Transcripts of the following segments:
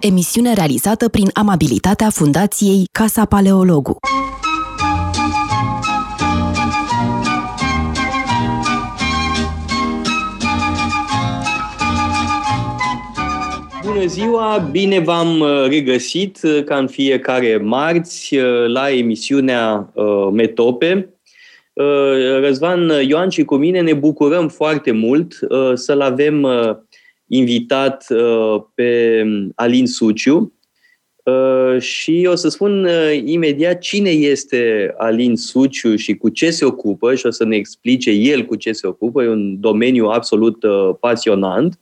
Emisiune realizată prin amabilitatea Fundației Casa Paleologu. Bună ziua, bine v-am uh, regăsit uh, ca în fiecare marți uh, la emisiunea Metope. Răzvan Ioan și cu mine ne bucurăm foarte mult să-l avem invitat pe Alin Suciu și o să spun imediat cine este Alin Suciu și cu ce se ocupă și o să ne explice el cu ce se ocupă. E un domeniu absolut pasionant.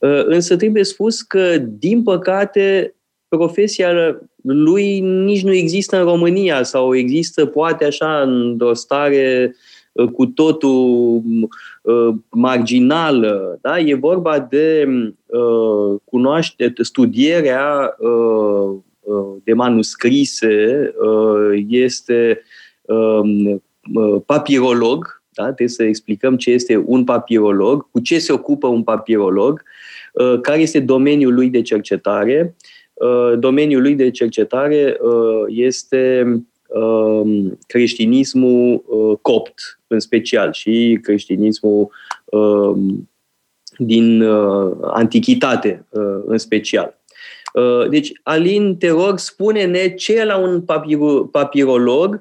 Uh, însă trebuie spus că, din păcate, profesia lui nici nu există în România sau există poate așa într-o stare uh, cu totul uh, marginală. Da? E vorba de cunoaște, studierea de manuscrise, este um, papirolog, da? trebuie să explicăm ce este un papirolog, cu ce se ocupă un papirolog, Uh, care este domeniul lui de cercetare. Uh, domeniul lui de cercetare uh, este um, creștinismul copt în special și creștinismul um, din antichitate în special. Deci, Alin, te rog, spune-ne ce la un papirolog Uh,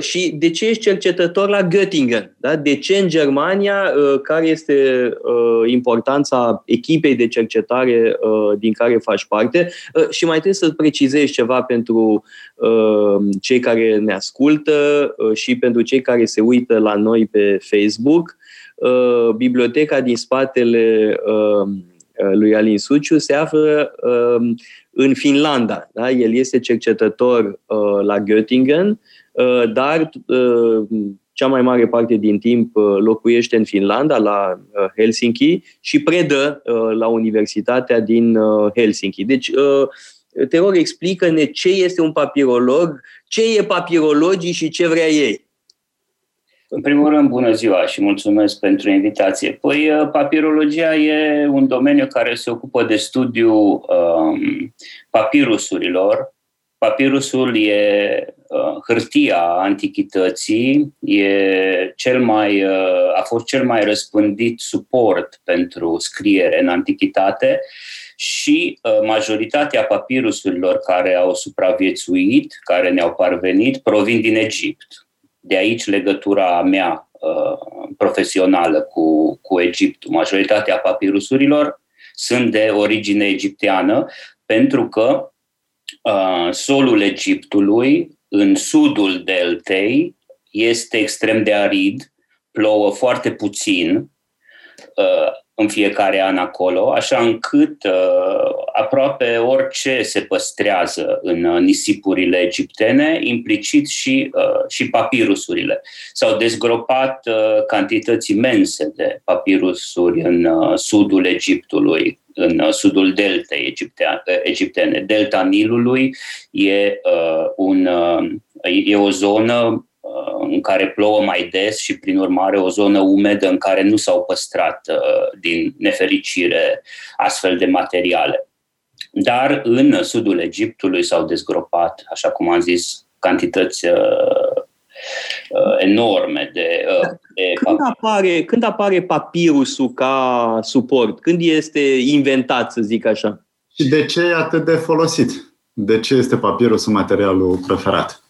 și de ce ești cercetător la Göttingen? Da? De ce în Germania? Uh, care este uh, importanța echipei de cercetare din care faci parte? Și mai trebuie să precizezi ceva pentru cei care ne ascultă și pentru cei care se uită la noi pe Facebook. Biblioteca din spatele lui Alin Suciu se află în Finlanda. Da? El este cercetător la Göttingen Uh, dar uh, cea mai mare parte din timp uh, locuiește în Finlanda, la Helsinki, și predă la Universitatea din Helsinki. Deci, te rog, explică-ne ce este un papirolog, ce e papirologii și ce vrea ei. În primul rând, bună ziua și mulțumesc pentru invitație. Păi, papirologia e un domeniu care se ocupă de studiu um, papirusurilor. Papirusul e Uh, hârtia antichității e cel mai, uh, a fost cel mai răspândit suport pentru scriere în antichitate și uh, majoritatea papirusurilor care au supraviețuit, care ne-au parvenit, provin din Egipt. De aici legătura mea profesională cu, cu Egiptul. Majoritatea papirusurilor sunt de origine egipteană pentru că uh, solul Egiptului în sudul deltei este extrem de arid, plouă foarte puțin. Uh, în fiecare an acolo, așa încât uh, aproape orice se păstrează în uh, nisipurile egiptene, implicit și, și papirusurile. S-au dezgropat cantități imense de papirusuri în sudul Egiptului, în sudul deltei egiptene. Delta Nilului e, uh, un, uh, e o zonă uh, în care plouă mai des și, prin urmare, o zonă umedă în care nu s-au păstrat, uh, din nefericire, astfel de materiale. Dar în sudul Egiptului s-au dezgropat, așa cum am zis, cantități uh, uh, enorme de, uh, de când, apare, când apare papirusul ca suport? Când este inventat, să zic așa? Și de ce e atât de folosit? De ce este papirusul materialul preferat?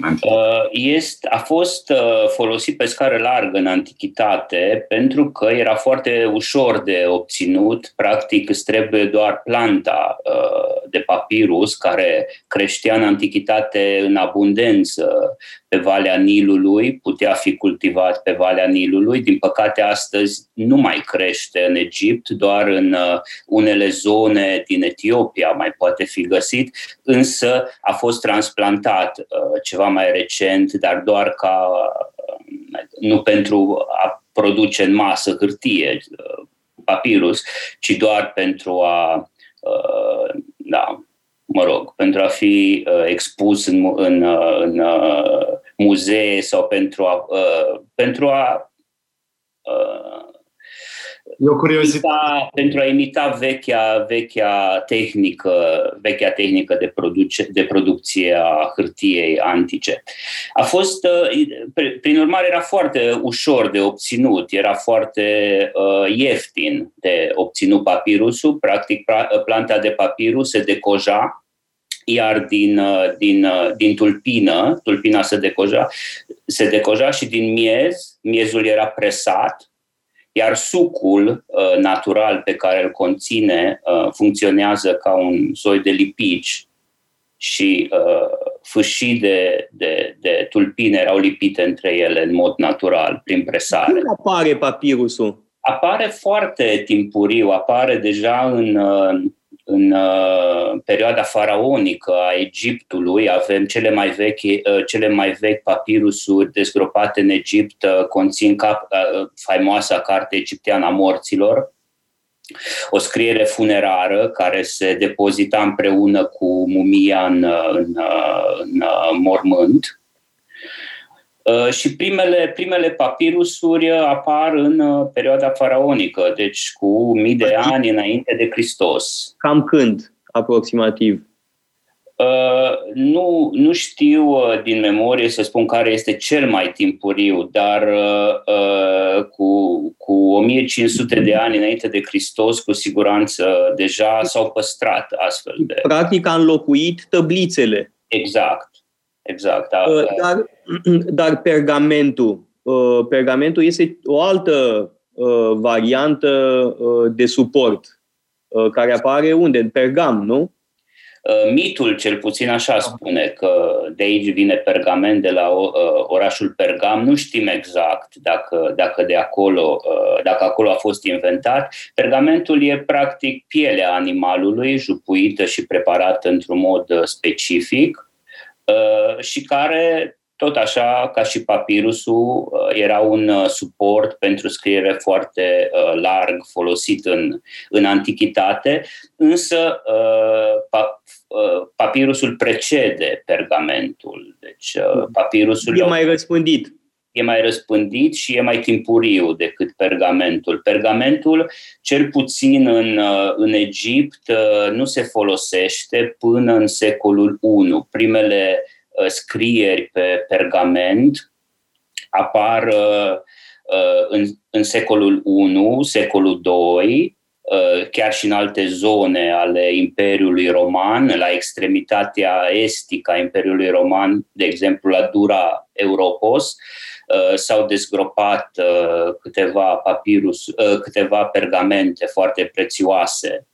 Uh, este, a fost uh, folosit pe scară largă în antichitate pentru că era foarte ușor de obținut. Practic îți trebuie doar planta uh, de papirus care creștea în antichitate în abundență pe Valea Nilului, putea fi cultivat pe Valea Nilului. Din păcate, astăzi nu mai crește în Egipt, doar în unele zone din Etiopia mai poate fi găsit, însă a fost transplantat ceva ceva mai recent, dar doar ca nu pentru a produce în masă hârtie, papirus, ci doar pentru a, da, mă rog, pentru a fi expus în, în, în muzee sau pentru a, pentru a E o curiozitate. Pentru a imita vechea, vechea tehnică, vechea tehnică de, produce, de producție a hârtiei antice. A fost, uh, prin urmare, era foarte ușor de obținut, era foarte uh, ieftin de obținut papirusul. Practic, planta de papirus se decoja iar din, uh, din, din tulpină, tulpina se decoja, se decoja și din miez, miezul era presat iar sucul uh, natural pe care îl conține uh, funcționează ca un soi de lipici și uh, fâșii de, de, de tulpine erau lipite între ele în mod natural, prin presare. Când apare papirusul? Apare foarte timpuriu, apare deja în, uh, în uh, perioada faraonică a Egiptului avem cele mai vechi, uh, cele mai vechi papirusuri dezgropate în Egipt, uh, conțin cap, uh, faimoasa carte egipteană a morților, o scriere funerară care se depozita împreună cu mumia în, uh, în, uh, în mormânt. Uh, și primele, primele papirusuri uh, apar în uh, perioada faraonică, deci cu mii de ani înainte de Hristos. Cam când, aproximativ? Uh, nu, nu știu uh, din memorie să spun care este cel mai timpuriu, dar uh, cu, cu 1500 de ani înainte de Hristos, cu siguranță deja s-au păstrat astfel de. Practic a înlocuit tăblițele. Exact. Exact. Da. Uh, dar, dar pergamentul, uh, pergamentul este o altă uh, variantă de suport care apare unde? În pergam, nu? Mitul, cel puțin așa spune, că de aici vine pergament de la orașul Pergam. Nu știm exact dacă, dacă de acolo, dacă acolo a fost inventat. Pergamentul e practic pielea animalului, jupuită și preparată într-un mod specific Uh, și care, tot așa ca și papirusul, uh, era un uh, suport pentru scriere foarte larg folosit în, în antichitate, însă papirusul precede pergamentul. Deci papirusul e mai răspândit e mai răspândit și e mai timpuriu decât pergamentul. Pergamentul, cel puțin în, în Egipt, nu se folosește până în secolul I. Primele uh, scrieri pe pergament apar uh, uh, în, în secolul I, secolul II, chiar și în alte zone ale Imperiului Roman, la extremitatea estică a Imperiului Roman, de exemplu la Dura Europos, Uh, s-au dezgropat uh, câteva papirus, uh, câteva pergamente foarte prețioase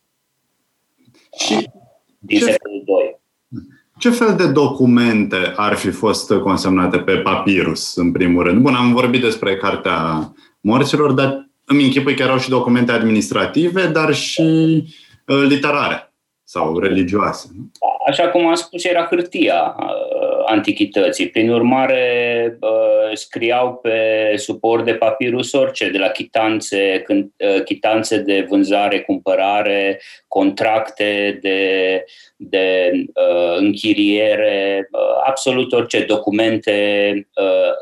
și din secolul II. Ce fel de documente ar fi fost consemnate pe papirus, în primul rând? Bun, am vorbit despre Cartea Morților, dar îmi închipui că erau și documente administrative, dar și literare sau religioase. Așa cum am spus, era hârtia antichității. Prin urmare, scriau pe suport de papirus orice, de la chitanțe, chitanțe de vânzare, cumpărare, contracte de, de uh, închiriere, uh, absolut orice, documente uh,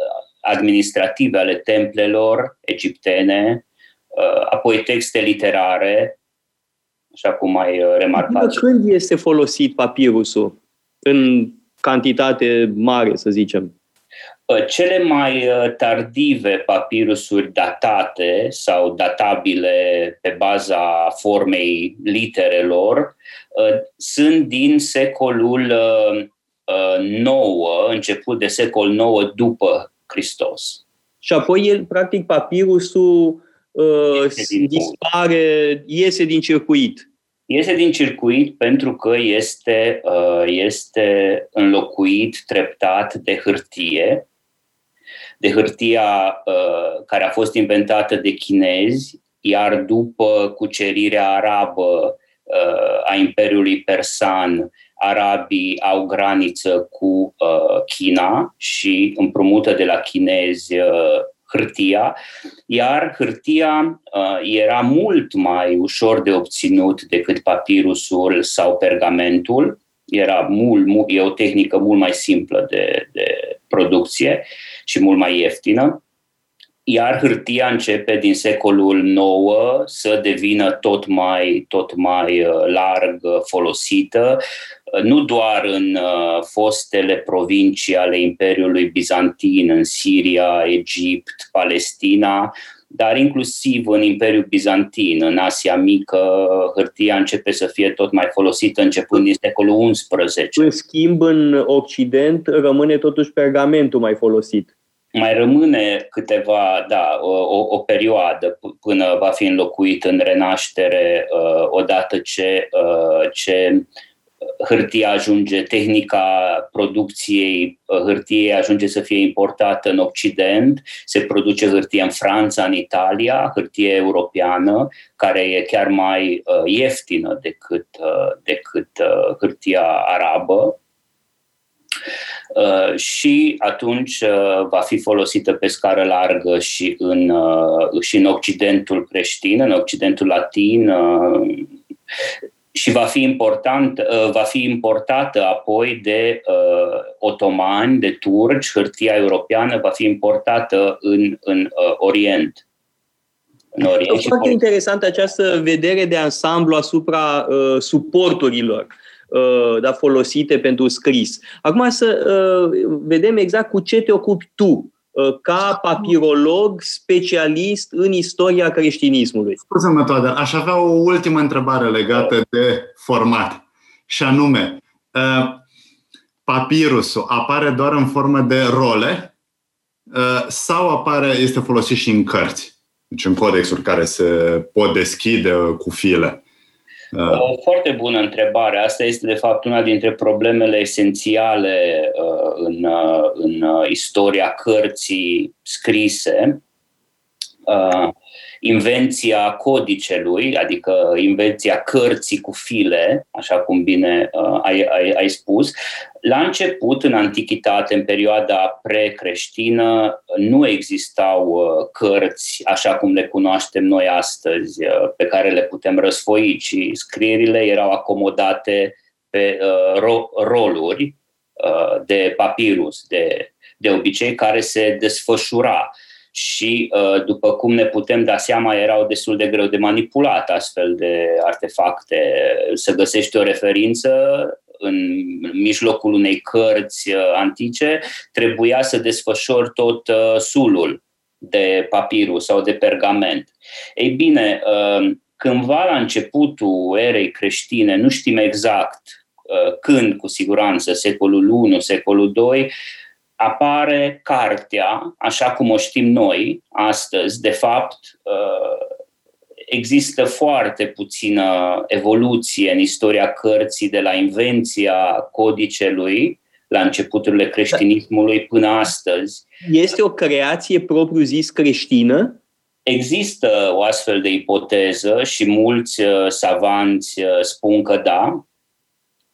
administrative ale templelor egiptene, uh, apoi texte literare, așa cum ai remarcat. Când este folosit papirusul? În cantitate mare, să zicem. Uh, cele mai uh, tardive papirusuri datate sau databile pe baza formei literelor uh, sunt din secolul IX, început de secol IX după Hristos. Și apoi el, practic, papirusul dispare, iese din circuit iese din circuit pentru că este, uh, este înlocuit treptat de hârtie, de hârtia uh, care a fost inventată de chinezi, iar după cucerirea arabă uh, a Imperiului Persan, arabii au graniță cu China și împrumută de la chinezi hârtia, iar hârtia uh, era mult mai ușor de obținut decât papirusul sau pergamentul. Era mult, mult, e o tehnică mult mai simplă de, de producție și mult mai ieftină. iar hârtia începe din secolul IX să devină tot mai, tot mai larg folosită, nu doar în fostele provincii ale Imperiului Bizantin, în Siria, Egipt, Palestina, dar inclusiv în Imperiul Bizantin, în Asia Mică, hârtia începe să fie tot mai folosită începând din secolul XI. În schimb, în Occident rămâne totuși pergamentul mai folosit. Mai rămâne câteva, da, o, o perioadă până va fi înlocuit în renaștere uh, odată ce, uh, ce hârtia ajunge, tehnica producției uh, hârtiei ajunge să fie importată în Occident, se produce hârtie în Franța, în Italia, hârtie europeană, care e chiar mai uh, ieftină decât, uh, decât hârtia arabă. Uh, și atunci uh, va fi folosită pe scară largă și în, uh, și în Occidentul creștin, în Occidentul latin, și va fi, important, uh, va fi importată apoi de uh, otomani, de turci, hârtia europeană va fi importată în, în uh, Orient. În Orient. E foarte interesantă această vedere de ansamblu asupra uh, suporturilor uh, da, folosite pentru scris. Acum să uh, vedem exact cu ce te ocupi tu Uh, ca papirolog specialist în istoria creștinismului. Scuze-mă, Toader, aș avea o ultimă întrebare legată de format. Și anume, uh, papirusul apare doar în formă de role uh, sau apare, este folosit și în cărți? Deci în codexuri care se pot deschide cu file. Da. Foarte bună întrebare. Asta este, de fapt, una dintre problemele esențiale uh, în, uh, în uh, istoria cărții scrise. Invenția codicelui, adică invenția cărții cu file, așa cum bine ai, ai, ai spus, la început, în antichitate, în perioada precreștină, nu existau uh, cărți așa cum le cunoaștem noi astăzi, uh, pe care le putem răsfoi, ci scrierile erau acomodate pe uh, ro- roluri de papirus, de, de obicei, care se desfășura și, după cum ne putem da seama, erau destul de greu de manipulat astfel de artefacte. Să găsești o referință în mijlocul unei cărți uh, antice, trebuia să desfășor tot uh, sulul de papirus sau de pergament. Ei bine, uh, cândva la începutul erei creștine, nu știm exact când, cu siguranță, secolul I, secolul II, apare cartea, așa cum o știm noi astăzi, de fapt, există foarte puțină evoluție în istoria cărții de la invenția codicelui la începuturile creștinismului până astăzi. Este o creație propriu-zis creștină? Există o astfel de ipoteză și mulți uh, savanți uh, spun că da.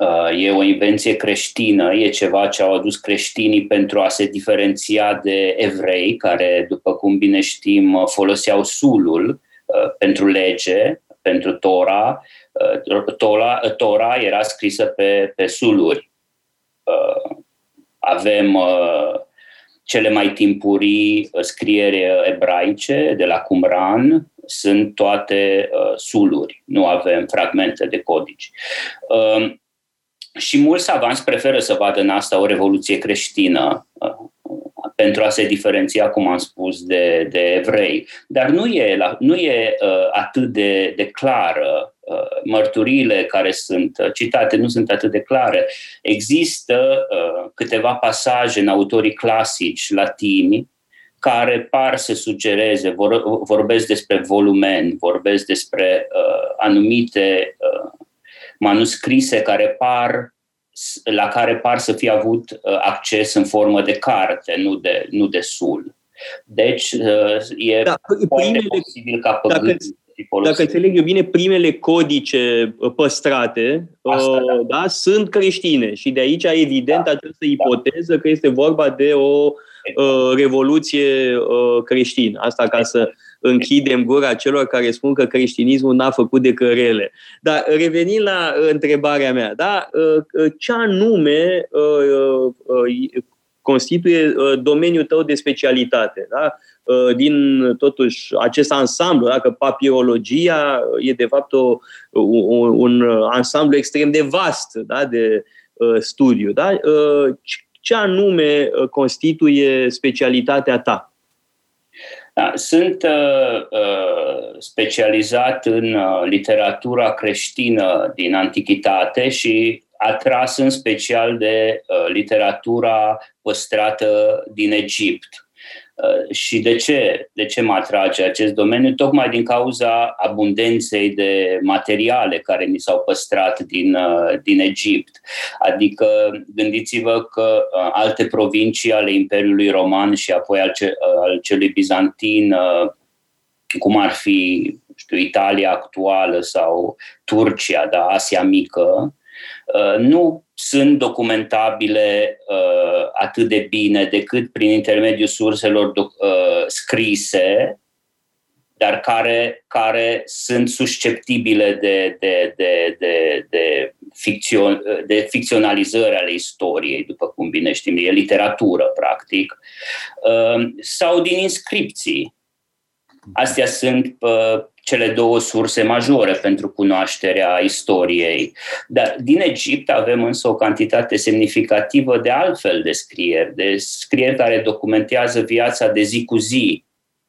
Uh, e o invenție creștină, e ceva ce au adus creștinii pentru a se diferenția de evrei, care, după cum bine știm, foloseau sulul Uh, pentru lege, pentru Tora. Uh, Tora, Tora era scrisă pe, pe suluri. Uh, avem cele mai timpurii scrieri ebraice de la Qumran, sunt toate suluri, nu avem fragmente de codici. Și mulți savanți preferă să vadă în asta o revoluție creștină, pentru a se diferenția, cum am spus, de, de evrei. Dar nu e, la, nu e uh, atât de, de clară. Uh, mărturile care sunt uh, citate nu sunt atât de clare. Există uh, câteva pasaje în autorii clasici latini care par să sugereze, vor, vorbesc despre volumen, vorbesc despre uh, anumite uh, manuscrise care par la care par să fie avut uh, acces în formă de carte, nu de, nu de sul. Deci uh, e da, primele, posibil ca păgânii dacă, dacă înțeleg eu bine, primele codice uh, păstrate Asta, da. Da, sunt creștine și de aici evident da, această da. ipoteză da. că este vorba de o uh, revoluție uh, creștină. Asta ca să închidem gura celor care spun că creștinismul n-a făcut de cărele. Dar revenind la întrebarea mea, da, uh, uh, ce anume uh, constituie domeniul tău de specialitate. Da? Din, totuși, acest ansamblu, dacă papirologia e, de fapt, o, un, un ansamblu extrem de vast da? de studiu. Da? Ce anume constituie specialitatea ta? Da, sunt uh, uh, specializat în uh, literatura creștină din antichitate și atras în special de uh, literatura păstrată din Egipt. Uh, și de ce? De ce mă atrage acest domeniu? Tocmai din cauza abundenței de materiale care mi s-au păstrat din, uh, din Egipt. Adică gândiți-vă că uh, alte provincii ale Imperiului Roman și apoi al, ce, al celui bizantin, cum ar fi știu, Italia actuală sau Turcia, da, Asia Mică, nu sunt documentabile uh, atât de bine decât prin intermediul surselor uh, scrise, dar care, care sunt susceptibile de, de, de, de, de, ficțion, de ficționalizări ale istoriei, după cum bine știm, e literatură, practic, uh, sau din inscripții. Astea sunt uh, cele două surse majore pentru cunoașterea istoriei. Dar din Egipt avem însă o cantitate semnificativă de altfel de scrieri, de scrieri care documentează viața de zi cu zi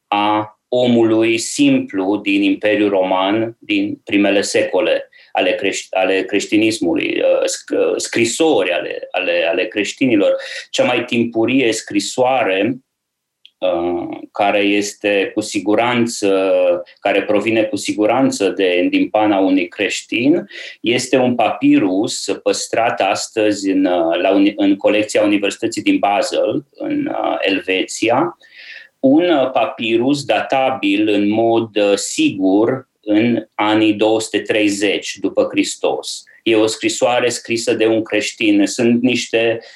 a omului simplu din Imperiul Roman din primele secole ale, creș- ale creștinismului, uh, scrisori ale, ale, ale creștinilor. Cea mai timpurie scrisoare Uh, care este cu siguranță, care provine cu siguranță de, din pana unui creștin, este un papirus păstrat astăzi în, uh, la, în colecția Universității din Basel, în uh, Elveția, un papirus databil în mod sigur în anii 230 după Hristos. E o scrisoare scrisă de un creștin. Sunt niște uh,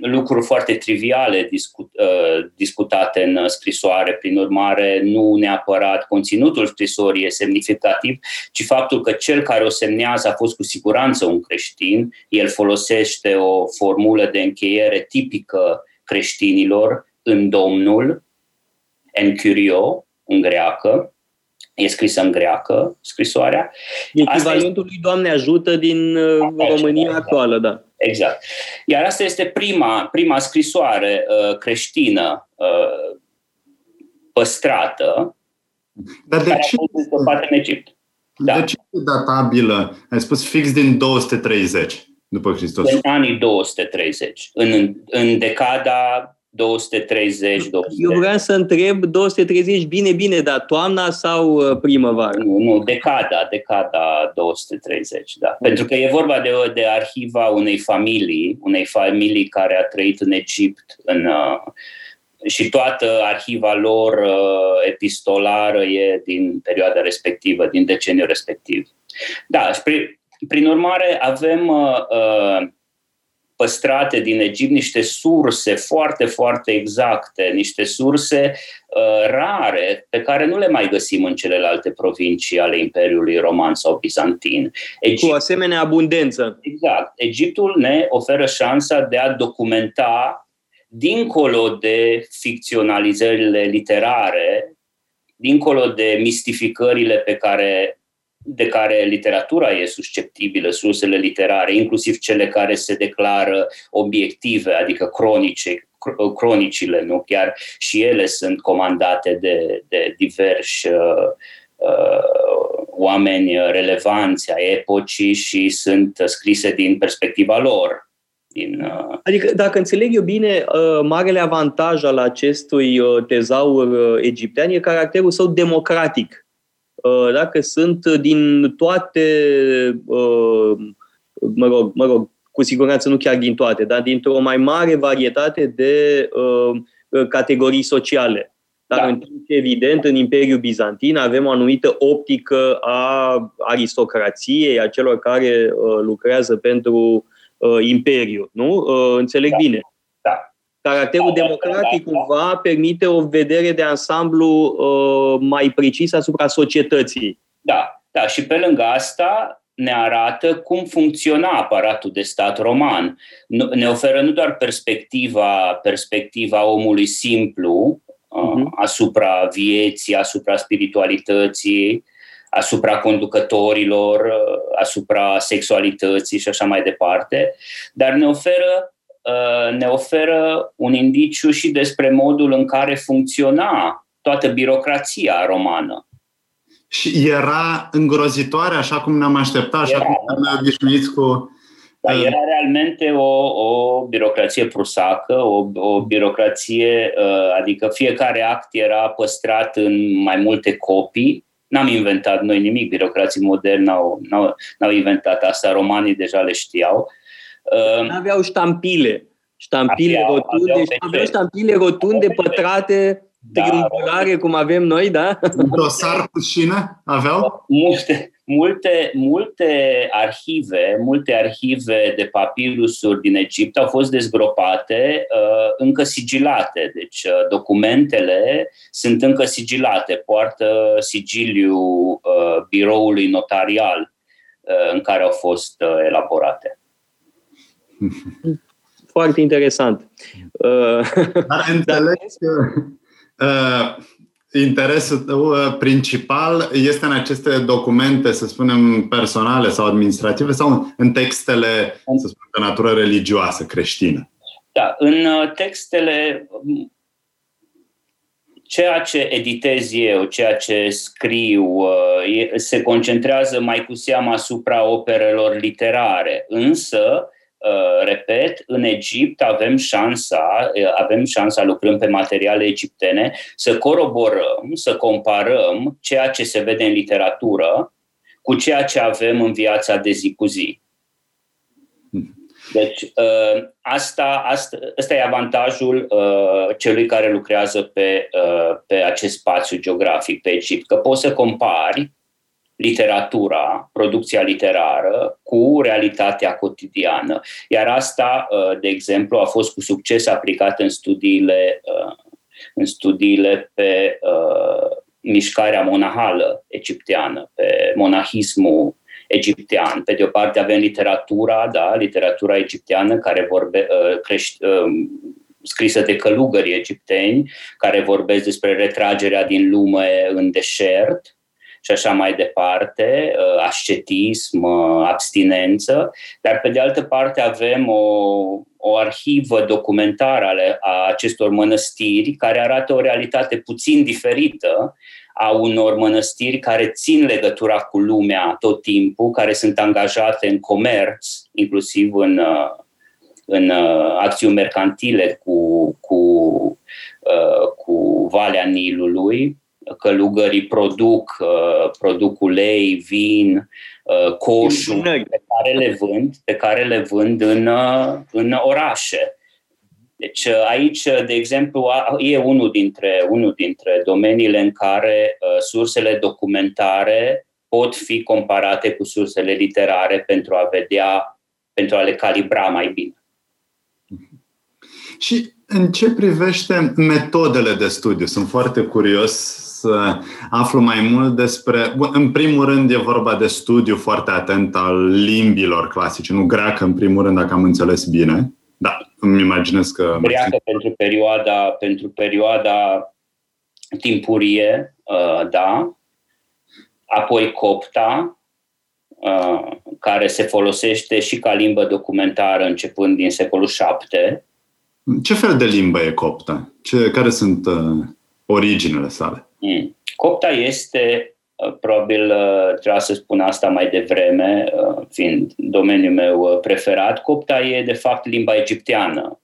lucruri foarte triviale discut, uh, discutate în scrisoare, prin urmare nu neapărat conținutul scrisorii e semnificativ, ci faptul că cel care o semnează a fost cu siguranță un creștin, el folosește o formulă de încheiere tipică creștinilor în Domnul, în curio, în greacă, e scrisă în greacă, scrisoarea. Echivalentul lui Doamne ajută din uh, România da. actuală, da. Exact. Iar asta este prima, prima scrisoare uh, creștină uh, păstrată, Dar de care ce? a fost în Egipt. Da. De ce e databilă? Ai spus fix din 230 după Hristos. În anii 230, în, în decada 230, 200. Eu vreau să întreb 230, bine, bine, dar toamna sau uh, primăvară? Nu, nu, decada, decada 230, da. Pentru că e vorba de, de arhiva unei familii, unei familii care a trăit în Egipt în, uh, și toată arhiva lor uh, epistolară e din perioada respectivă, din deceniul respectiv. Da, și prin, prin urmare avem uh, păstrate din Egipt niște surse foarte, foarte exacte, niște surse uh, rare pe care nu le mai găsim în celelalte provincii ale Imperiului Roman sau Bizantin. Egipt, Cu asemenea abundență. Exact. Egiptul ne oferă șansa de a documenta dincolo de ficționalizările literare, dincolo de mistificările pe care de care literatura e susceptibilă, sursele literare, inclusiv cele care se declară obiective, adică cronice, cronicile, nu? Chiar și ele sunt comandate de, de diversi uh, uh, oameni relevanți ai epocii și sunt scrise din perspectiva lor. Din, uh... Adică, dacă înțeleg eu bine, uh, marele avantaj al acestui uh, tezaur uh, egiptean e caracterul său democratic Uh, dacă sunt din toate, uh, mă rog, mă rog, cu siguranță nu chiar din toate, dar dintr-o mai mare varietate de uh, categorii sociale. Dar, da. în timp evident, în Imperiul Bizantin avem o anumită optică a aristocrației, a celor care lucrează pentru Imperiu. Nu? Înțeleg da. bine. Caracterul da, democratic da, da, cumva permite o vedere de ansamblu uh, mai precis asupra societății. Da, da, și pe lângă asta ne arată cum funcționa aparatul de stat roman. Ne oferă nu doar perspectiva, perspectiva omului simplu uh-huh. asupra vieții, asupra spiritualității, asupra conducătorilor, uh, asupra sexualității și așa mai departe, dar ne oferă, uh, ne oferă un indiciu și despre modul în care funcționa toată birocrația romană. Și era îngrozitoare, așa cum ne-am așteptat, așa era, cum ne-am obișnuit cu... Dar uh, era realmente o, o birocrație prusacă, o, o birocrație, adică fiecare act era păstrat în mai multe copii, N-am inventat noi nimic, birocrații moderni n-au, n-au, n-au inventat asta, romanii deja le știau. Uh, N-aveau ștampile, ștampile aveau, rotunde, aveau, aveau ștampile rotunde, pătrate, da, triungulare, cum avem noi, da? Dosar cu șine aveau? Multe, multe, multe arhive, multe arhive de papirusuri din Egipt au fost dezgropate, uh, încă sigilate. Deci uh, documentele sunt încă sigilate, poartă sigiliu uh, biroului notarial uh, în care au fost uh, elaborate. Foarte interesant. Uh, Dar înțeleg că uh, interesul tău uh, principal este în aceste documente, să spunem, personale sau administrative sau în textele, să spunem, de natură religioasă, creștină? Da, în uh, textele ceea ce editez eu, ceea ce scriu, uh, se concentrează mai cu seamă asupra operelor literare, însă Uh, repet, în Egipt avem șansa, uh, avem șansa lucrând pe materiale egiptene, să coroborăm, să comparăm ceea ce se vede în literatură cu ceea ce avem în viața de zi cu zi. Deci, uh, asta, asta, asta e avantajul celui care lucrează pe, pe acest spațiu geografic, pe Egipt, că poți să compari literatura, producția literară, cu realitatea cotidiană. Iar asta, uh, de exemplu, a fost cu succes aplicat în studiile, uh, în studiile pe uh, mișcarea monahală egipteană, pe monahismul egiptean. Pe de o parte avem literatura, da, literatura egipteană care vorbe, crește, scrisă de călugări egipteni, care vorbesc despre retragerea din lume în deșert, și așa mai departe, uh, ascetism, uh, abstinență, dar pe de altă parte avem o, o arhivă documentară ale, a acestor mănăstiri care arată o realitate puțin diferită a unor mănăstiri care țin legătura cu lumea tot timpul, care sunt angajate în comerț, inclusiv în, uh, în acțiuni mercantile cu, cu, cu Valea Nilului călugării produc, uh, produc ulei, vin, uh, coșuri pe care le vând, pe care le vând în, uh, în orașe. Deci aici, de exemplu, e unul dintre, unul dintre domeniile în care sursele documentare pot fi comparate cu sursele literare pentru a vedea, pentru a le calibra mai bine. Și în ce privește metodele de studiu? Sunt foarte curios să aflu mai mult despre... În primul rând e vorba de studiu foarte atent al limbilor clasice, nu greacă în primul rând, dacă am înțeles bine. Da, îmi imaginez că... Greacă pentru perioada, pentru perioada timpurie, uh, da. Apoi copta, uh, care se folosește și ca limbă documentară începând din secolul VII. Ce fel de limbă e copta? Ce, care sunt uh, originele sale? Mm. Copta este, uh, probabil uh, trebuia să spun asta mai devreme, uh, fiind domeniul meu preferat, copta e de fapt limba egipteană.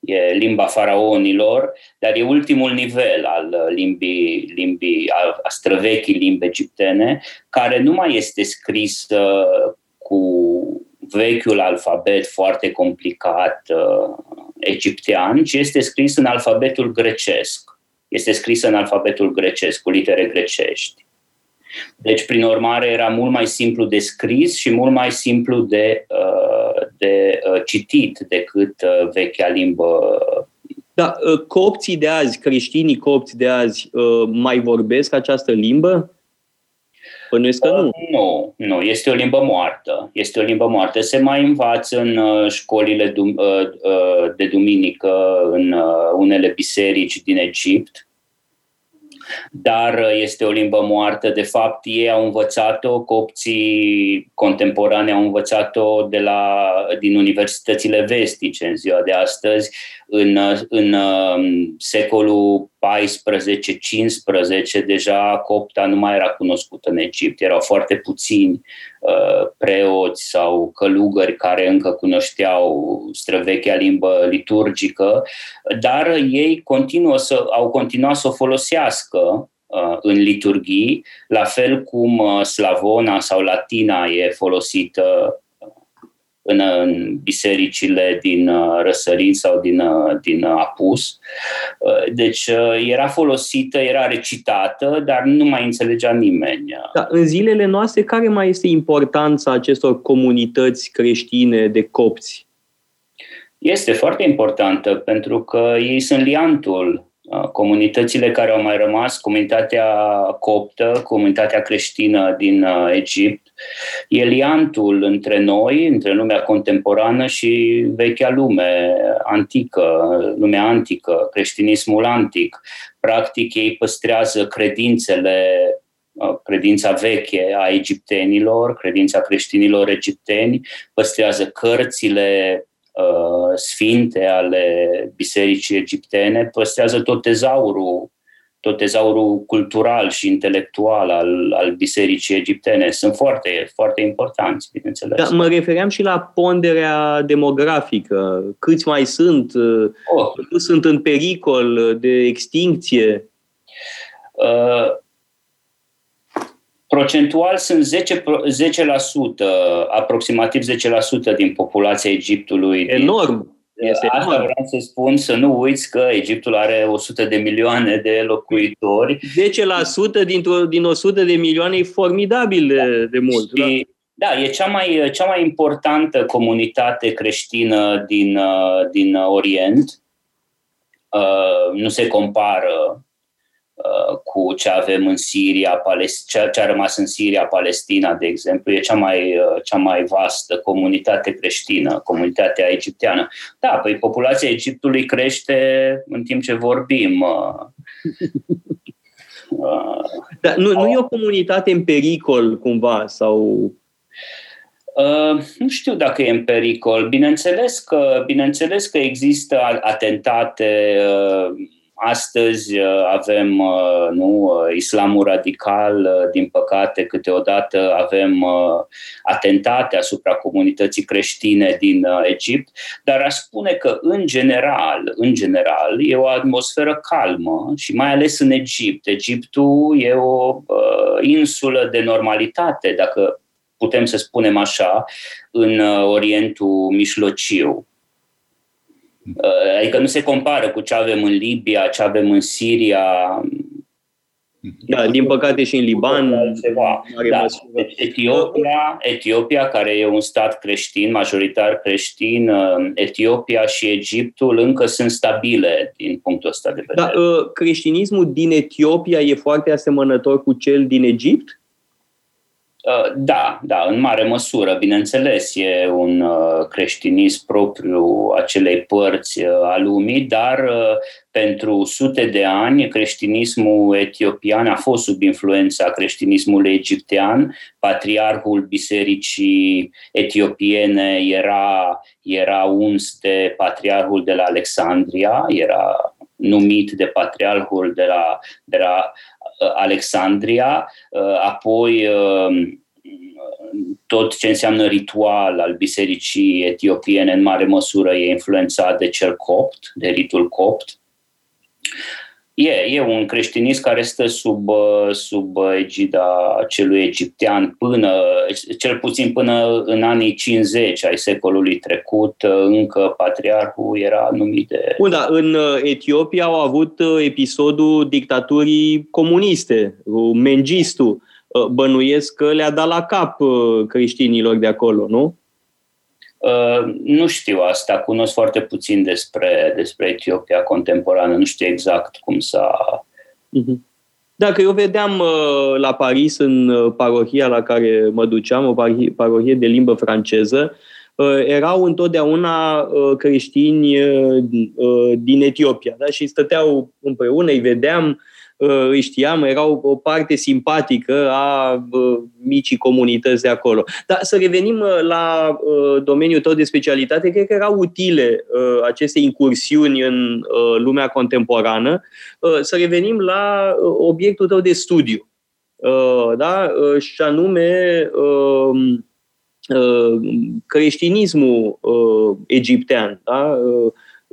E limba faraonilor, dar e ultimul nivel al limbii, limbii a străvechii limbi egiptene, care nu mai este scris cu vechiul alfabet foarte complicat egiptean, ci este scris în alfabetul grecesc este scrisă în alfabetul grecesc, cu litere grecești. Deci, prin urmare, era mult mai simplu de scris și mult mai simplu de, uh, de uh, citit decât uh, vechea limbă. Da, copții de azi, creștinii copți de azi, mai vorbesc această limbă? Bănuiesc că nu. Nu, nu, este o limbă moartă. Este o limbă moartă. Se mai învață în școlile de duminică, în unele biserici din Egipt, dar uh, este o limbă moartă. De fapt, ei au învățat-o, copții contemporane au învățat-o de la, din universitățile vestice în ziua de astăzi. În, uh, în um, secolul 14-15 deja copta nu mai era cunoscută în Egipt, erau foarte puțini uh, preoți sau călugări care încă cunoșteau străvechea limbă liturgică, dar ei continuă să, au continuat să o folosească uh, în liturghii, la fel cum uh, slavona sau latina e folosită în, în bisericile din uh, Răsărit sau din, uh, din uh, Apus. Deci era folosită, era recitată, dar nu mai înțelegea nimeni. Da, în zilele noastre, care mai este importanța acestor comunități creștine de copți? Este foarte importantă pentru că ei sunt liantul comunitățile care au mai rămas, comunitatea coptă, comunitatea creștină din Egipt, e liantul între noi, între lumea contemporană și vechea lume antică, lumea antică, creștinismul antic. Practic, ei păstrează credințele credința veche a egiptenilor, credința creștinilor egipteni, păstrează cărțile Uh, sfinte ale bisericii egiptene, păstrează tot tezaurul tot tezaurul cultural și intelectual al, al bisericii egiptene. Sunt foarte, foarte importanți, bineînțeles. Da, mă refeream și la ponderea demografică. Câți mai sunt? Uh, oh. Câți sunt în pericol de extincție? Uh, Procentual sunt 10%, 10% aproximativ 10% din populația Egiptului. Enorm! Este Asta enorm. vreau să spun, să nu uiți că Egiptul are 100 de milioane de locuitori. 10% dintr-o, din 100 de milioane e formidabil de, de mult. Și, da? da, e cea mai, cea mai importantă comunitate creștină din, din Orient. Uh, nu se compară Uh, cu ce avem în Siria, ce, ce a rămas în Siria, Palestina, de exemplu, e cea mai, uh, cea mai vastă comunitate creștină, comunitatea egipteană. Da, păi populația Egiptului crește în timp ce vorbim. Uh, Dar nu, nu e o comunitate în pericol, cumva, sau Uh, nu știu dacă e în pericol. Bineînțeles că, bineînțeles că există atentate uh, Astăzi uh, avem uh, nu, uh, islamul radical, din păcate câteodată avem atentate asupra comunității creștine din Egipt, dar aș spune că în general, în general e o atmosferă calmă și mai ales în Egipt. Egiptul e o insulă de normalitate, dacă putem să spunem așa, în Orientul Mijlociu. Uh, adică nu se compară cu ce avem în Libia, ce avem în Siria. Da, din păcate și în Liban. Ceva. Da. Deci Etiopia, Etiopia, care e un stat creștin, majoritar creștin, uh, Etiopia și Egiptul încă sunt stabile din punctul ăsta de vedere. Da, uh, creștinismul din Etiopia e foarte asemănător cu cel din Egipt? Uh, da, da, în mare măsură, bineînțeles, e un uh, creștinism propriu acelei părți uh, a lumii, dar pentru sute de ani creștinismul etiopian a fost sub influența creștinismului egiptean. Patriarhul bisericii etiopiene era, era uns de patriarhul de la Alexandria, era numit de patriarhul de la, de la Uh, Alexandria, uh, apoi uh, tot ce înseamnă ritual al bisericii etiopiene în mare măsură e influențat de cel copt, de ritul copt. E, e un creștinism care stă sub, sub egida celui egiptean până, cel puțin până în anii 50 ai secolului trecut, încă patriarhul era numit de... Bun, da, în Etiopia au avut episodul dictaturii comuniste, Mengistu. Bănuiesc că le-a dat la cap creștinilor de acolo, nu? Uh, nu știu asta, cunosc foarte puțin despre, despre Etiopia contemporană, nu știu exact cum s-a, uh-huh. Dacă eu vedeam uh, la Paris, în uh, parohia la care mă duceam, o parohie de limbă franceză, uh, erau întotdeauna creștini din Etiopia da? și stăteau împreună, îi vedeam, îi știam, erau o parte simpatică a micii comunități de acolo. Dar să revenim la domeniul tău de specialitate, cred că erau utile aceste incursiuni în lumea contemporană. Să revenim la obiectul tău de studiu, da? și anume creștinismul egiptean. Da?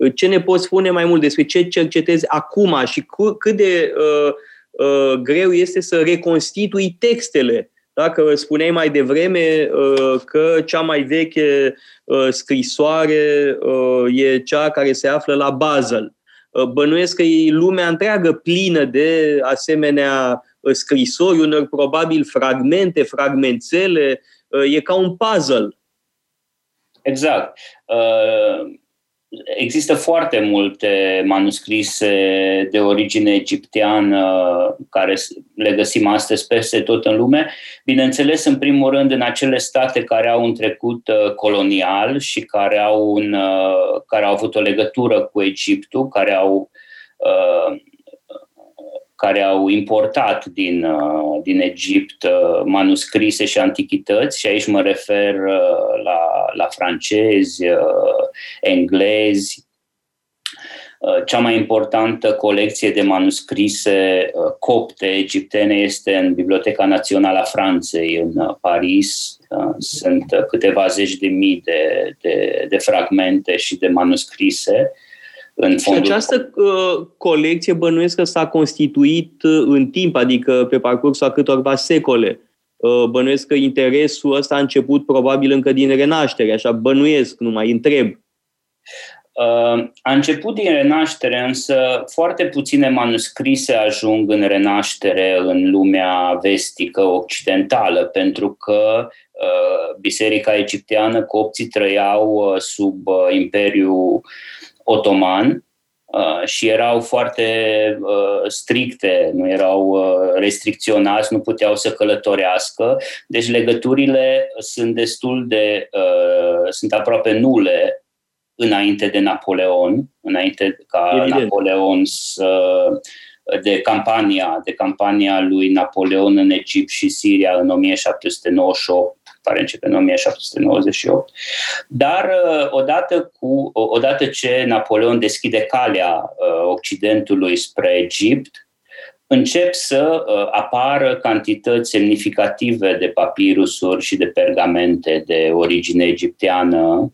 Ce ne poți spune mai mult despre ce cercetezi acum și cu, cât de uh, uh, greu este să reconstitui textele. Dacă spuneai mai devreme uh, că cea mai veche uh, scrisoare uh, e cea care se află la Basel. Uh, bănuiesc că e lumea întreagă plină de asemenea uh, scrisori, unor probabil fragmente, fragmentele, uh, e ca un puzzle. Exact. Uh, Există foarte multe manuscrise de origine egipteană care le găsim astăzi peste tot în lume. Bineînțeles, în primul rând, în acele state care au un trecut uh, colonial și care au, un, uh, care au avut o legătură cu Egiptul, care au uh, care au importat din, uh, din Egipt uh, manuscrise și antichități și aici mă refer uh, la, la francezi, englezi. Cea mai importantă colecție de manuscrise copte egiptene este în Biblioteca Națională a Franței, în Paris. Sunt câteva zeci de mii de, de, de fragmente și de manuscrise în fondul... Și această uh, colecție bănuiesc că s-a constituit uh, în timp, adică pe parcursul a câtorva secole. Uh, bănuiesc că interesul ăsta a început probabil încă din renaștere, așa bănuiesc, nu mai întreb. Uh, a început din renaștere, însă foarte puține manuscrise ajung în renaștere în lumea vestică occidentală, pentru că uh, biserica egipteană, copții trăiau uh, sub uh, Imperiul otoman uh, și erau foarte uh, stricte, nu erau uh, restricționați, nu puteau să călătorească. Deci legăturile sunt destul de, uh, sunt aproape nule înainte de Napoleon, înainte ca Evident. Napoleon să de campania, de campania lui Napoleon în Egipt și Siria în 1798 care începe în 1798. Dar uh, odată, cu, odată ce Napoleon deschide calea uh, Occidentului spre Egipt, încep să uh, apară cantități semnificative de papirusuri și de pergamente de origine egipteană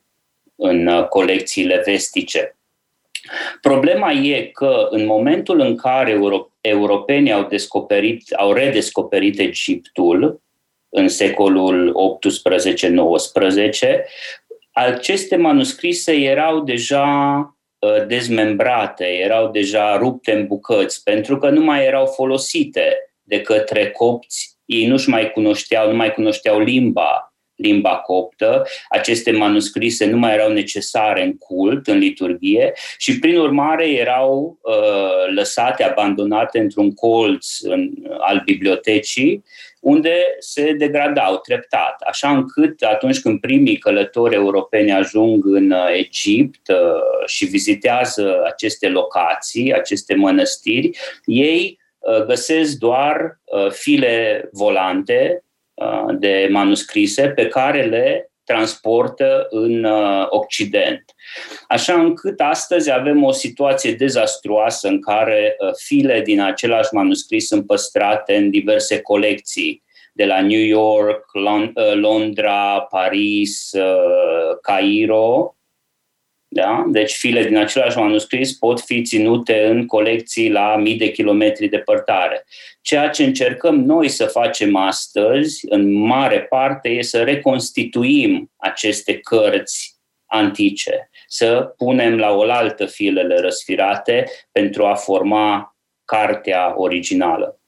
în colecțiile vestice. Problema e că în momentul în care europenii au descoperit, au redescoperit Egiptul, în secolul 18-19, aceste manuscrise erau deja uh, dezmembrate, erau deja rupte în bucăți, pentru că nu mai erau folosite de către copți. Ei nu-și mai cunoșteau, nu mai cunoșteau limba, limba coptă, aceste manuscrise nu mai erau necesare în cult, în liturghie și prin urmare erau uh, lăsate, abandonate într-un colț în, al bibliotecii unde se degradau treptat, așa încât atunci când primii călători europeni ajung în uh, Egipt uh, și vizitează aceste locații, aceste mănăstiri, ei uh, găsesc doar file volante de manuscrise pe care le transportă în uh, Occident. Așa încât astăzi avem o situație dezastruoasă în care uh, file din același manuscris sunt păstrate în diverse colecții, de la New York, uh, Londra, Paris, Cairo, da? Deci file din același manuscris pot fi ținute în colecții la mii de kilometri departare. Ceea ce încercăm noi să facem astăzi, în mare parte, e să reconstituim aceste cărți antice, să punem la oaltă filele răsfirate pentru a forma cartea originală.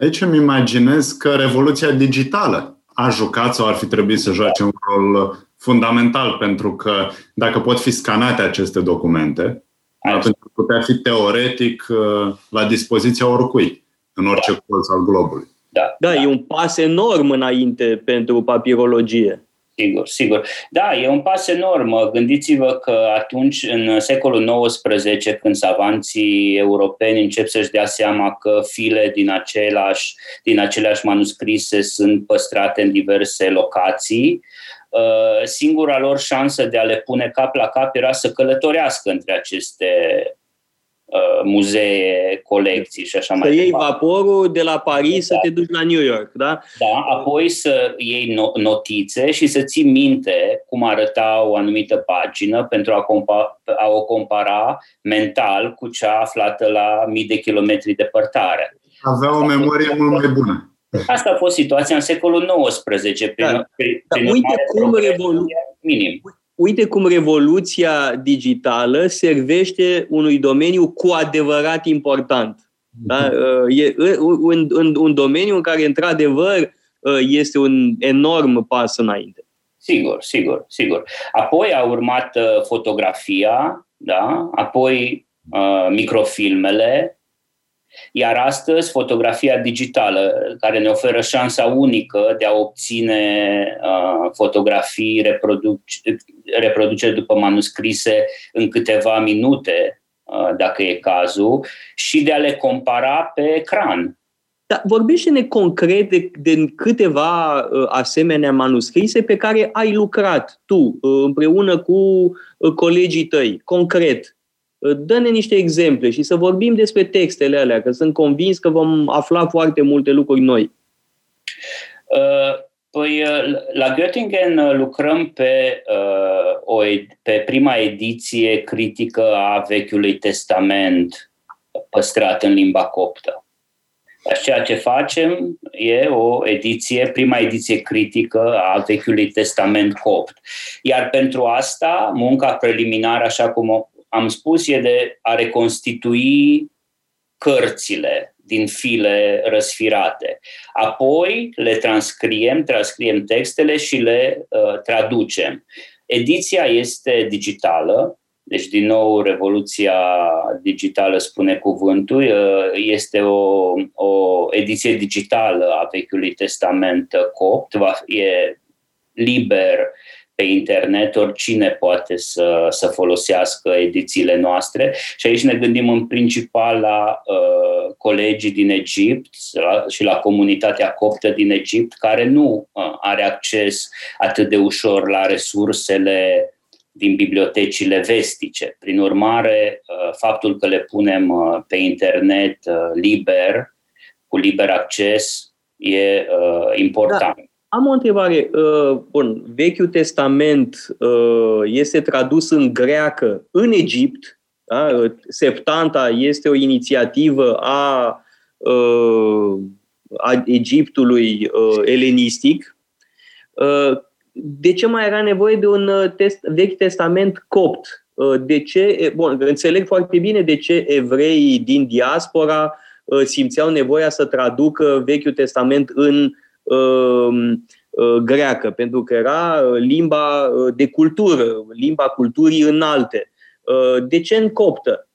Aici îmi imaginez că revoluția digitală a jucat sau ar fi trebuit să joace un rol fundamental, pentru că dacă pot fi scanate aceste documente, atunci putea fi teoretic uh, la dispoziția oricui. în orice da. colț al globului. Da, da, da, e un pas enorm înainte pentru papirologie. Sigur, sigur. Da, e un pas enorm. Gândiți-vă că atunci, în secolul XIX, când savanții europeni încep să-și dea seama că file din, același, din aceleași manuscrise sunt păstrate în diverse locații, uh, singura lor șansă de a le pune cap la cap era să călătorească între aceste Uh, muzee, colecții și așa să mai departe. Să iei vaporul de la Paris da. să te duci la New York, da? Da, apoi să iei notițe și să ții minte cum arăta o anumită pagină pentru a, compa- a o compara mental cu cea aflată la mii de kilometri departare. Avea o memorie mult mai bună. Asta a fost situația în secolul XIX. Prin, da. prin, prin da, uite cum revoluția minim uite cum revoluția digitală servește unui domeniu cu adevărat important. Da? Uh, e un, un, un domeniu în care, într-adevăr, uh, este un enorm pas înainte. Sigur, sigur, sigur. Apoi a urmat uh, fotografia, da? apoi uh, microfilmele, iar astăzi, fotografia digitală, care ne oferă șansa unică de a obține uh, fotografii reproduce, reproduce după manuscrise în câteva minute, uh, dacă e cazul, și de a le compara pe ecran. Da, vorbește-ne concret de, de câteva uh, asemenea manuscrise pe care ai lucrat tu uh, împreună cu uh, colegii tăi, concret. Dă-ne niște exemple și să vorbim despre textele alea, că sunt convins că vom afla foarte multe lucruri noi. Uh, păi, uh, la Göttingen uh, lucrăm pe, o, pe prima ediție critică a Vechiului Testament păstrat în limba coptă. Deci ceea ce facem e o ediție, prima ediție critică a Vechiului Testament copt. Iar pentru asta, munca preliminară, așa cum am spus, e de a reconstitui cărțile din file răsfirate. Apoi le transcriem, transcriem textele și le uh, traducem. Ediția este digitală, deci, din nou, revoluția digitală spune cuvântul. Uh, este o, o ediție digitală a Vechiului Testament copt. Va, e liber pe internet, oricine poate să, să folosească edițiile noastre și aici ne gândim în principal la uh, colegii din Egipt la, și la comunitatea coptă din Egipt care nu uh, are acces atât de ușor la resursele din bibliotecile vestice. Prin urmare, uh, faptul că le punem uh, pe internet uh, liber, cu liber acces, e uh, important. Da. Am o întrebare. Uh, bun, Vechiul Testament uh, este tradus în greacă în Egipt. Da? Septanta este o inițiativă a, uh, a Egiptului elenistic. De ce mai era nevoie de un test, Vechi Testament copt? De ce? Bun, înțeleg foarte bine de ce evreii din diaspora simțeau nevoia să traducă Vechiul Testament în Um, uh, greacă, pentru că era uh, limba uh, de cultură, limba culturii înalte. De ce în coptă?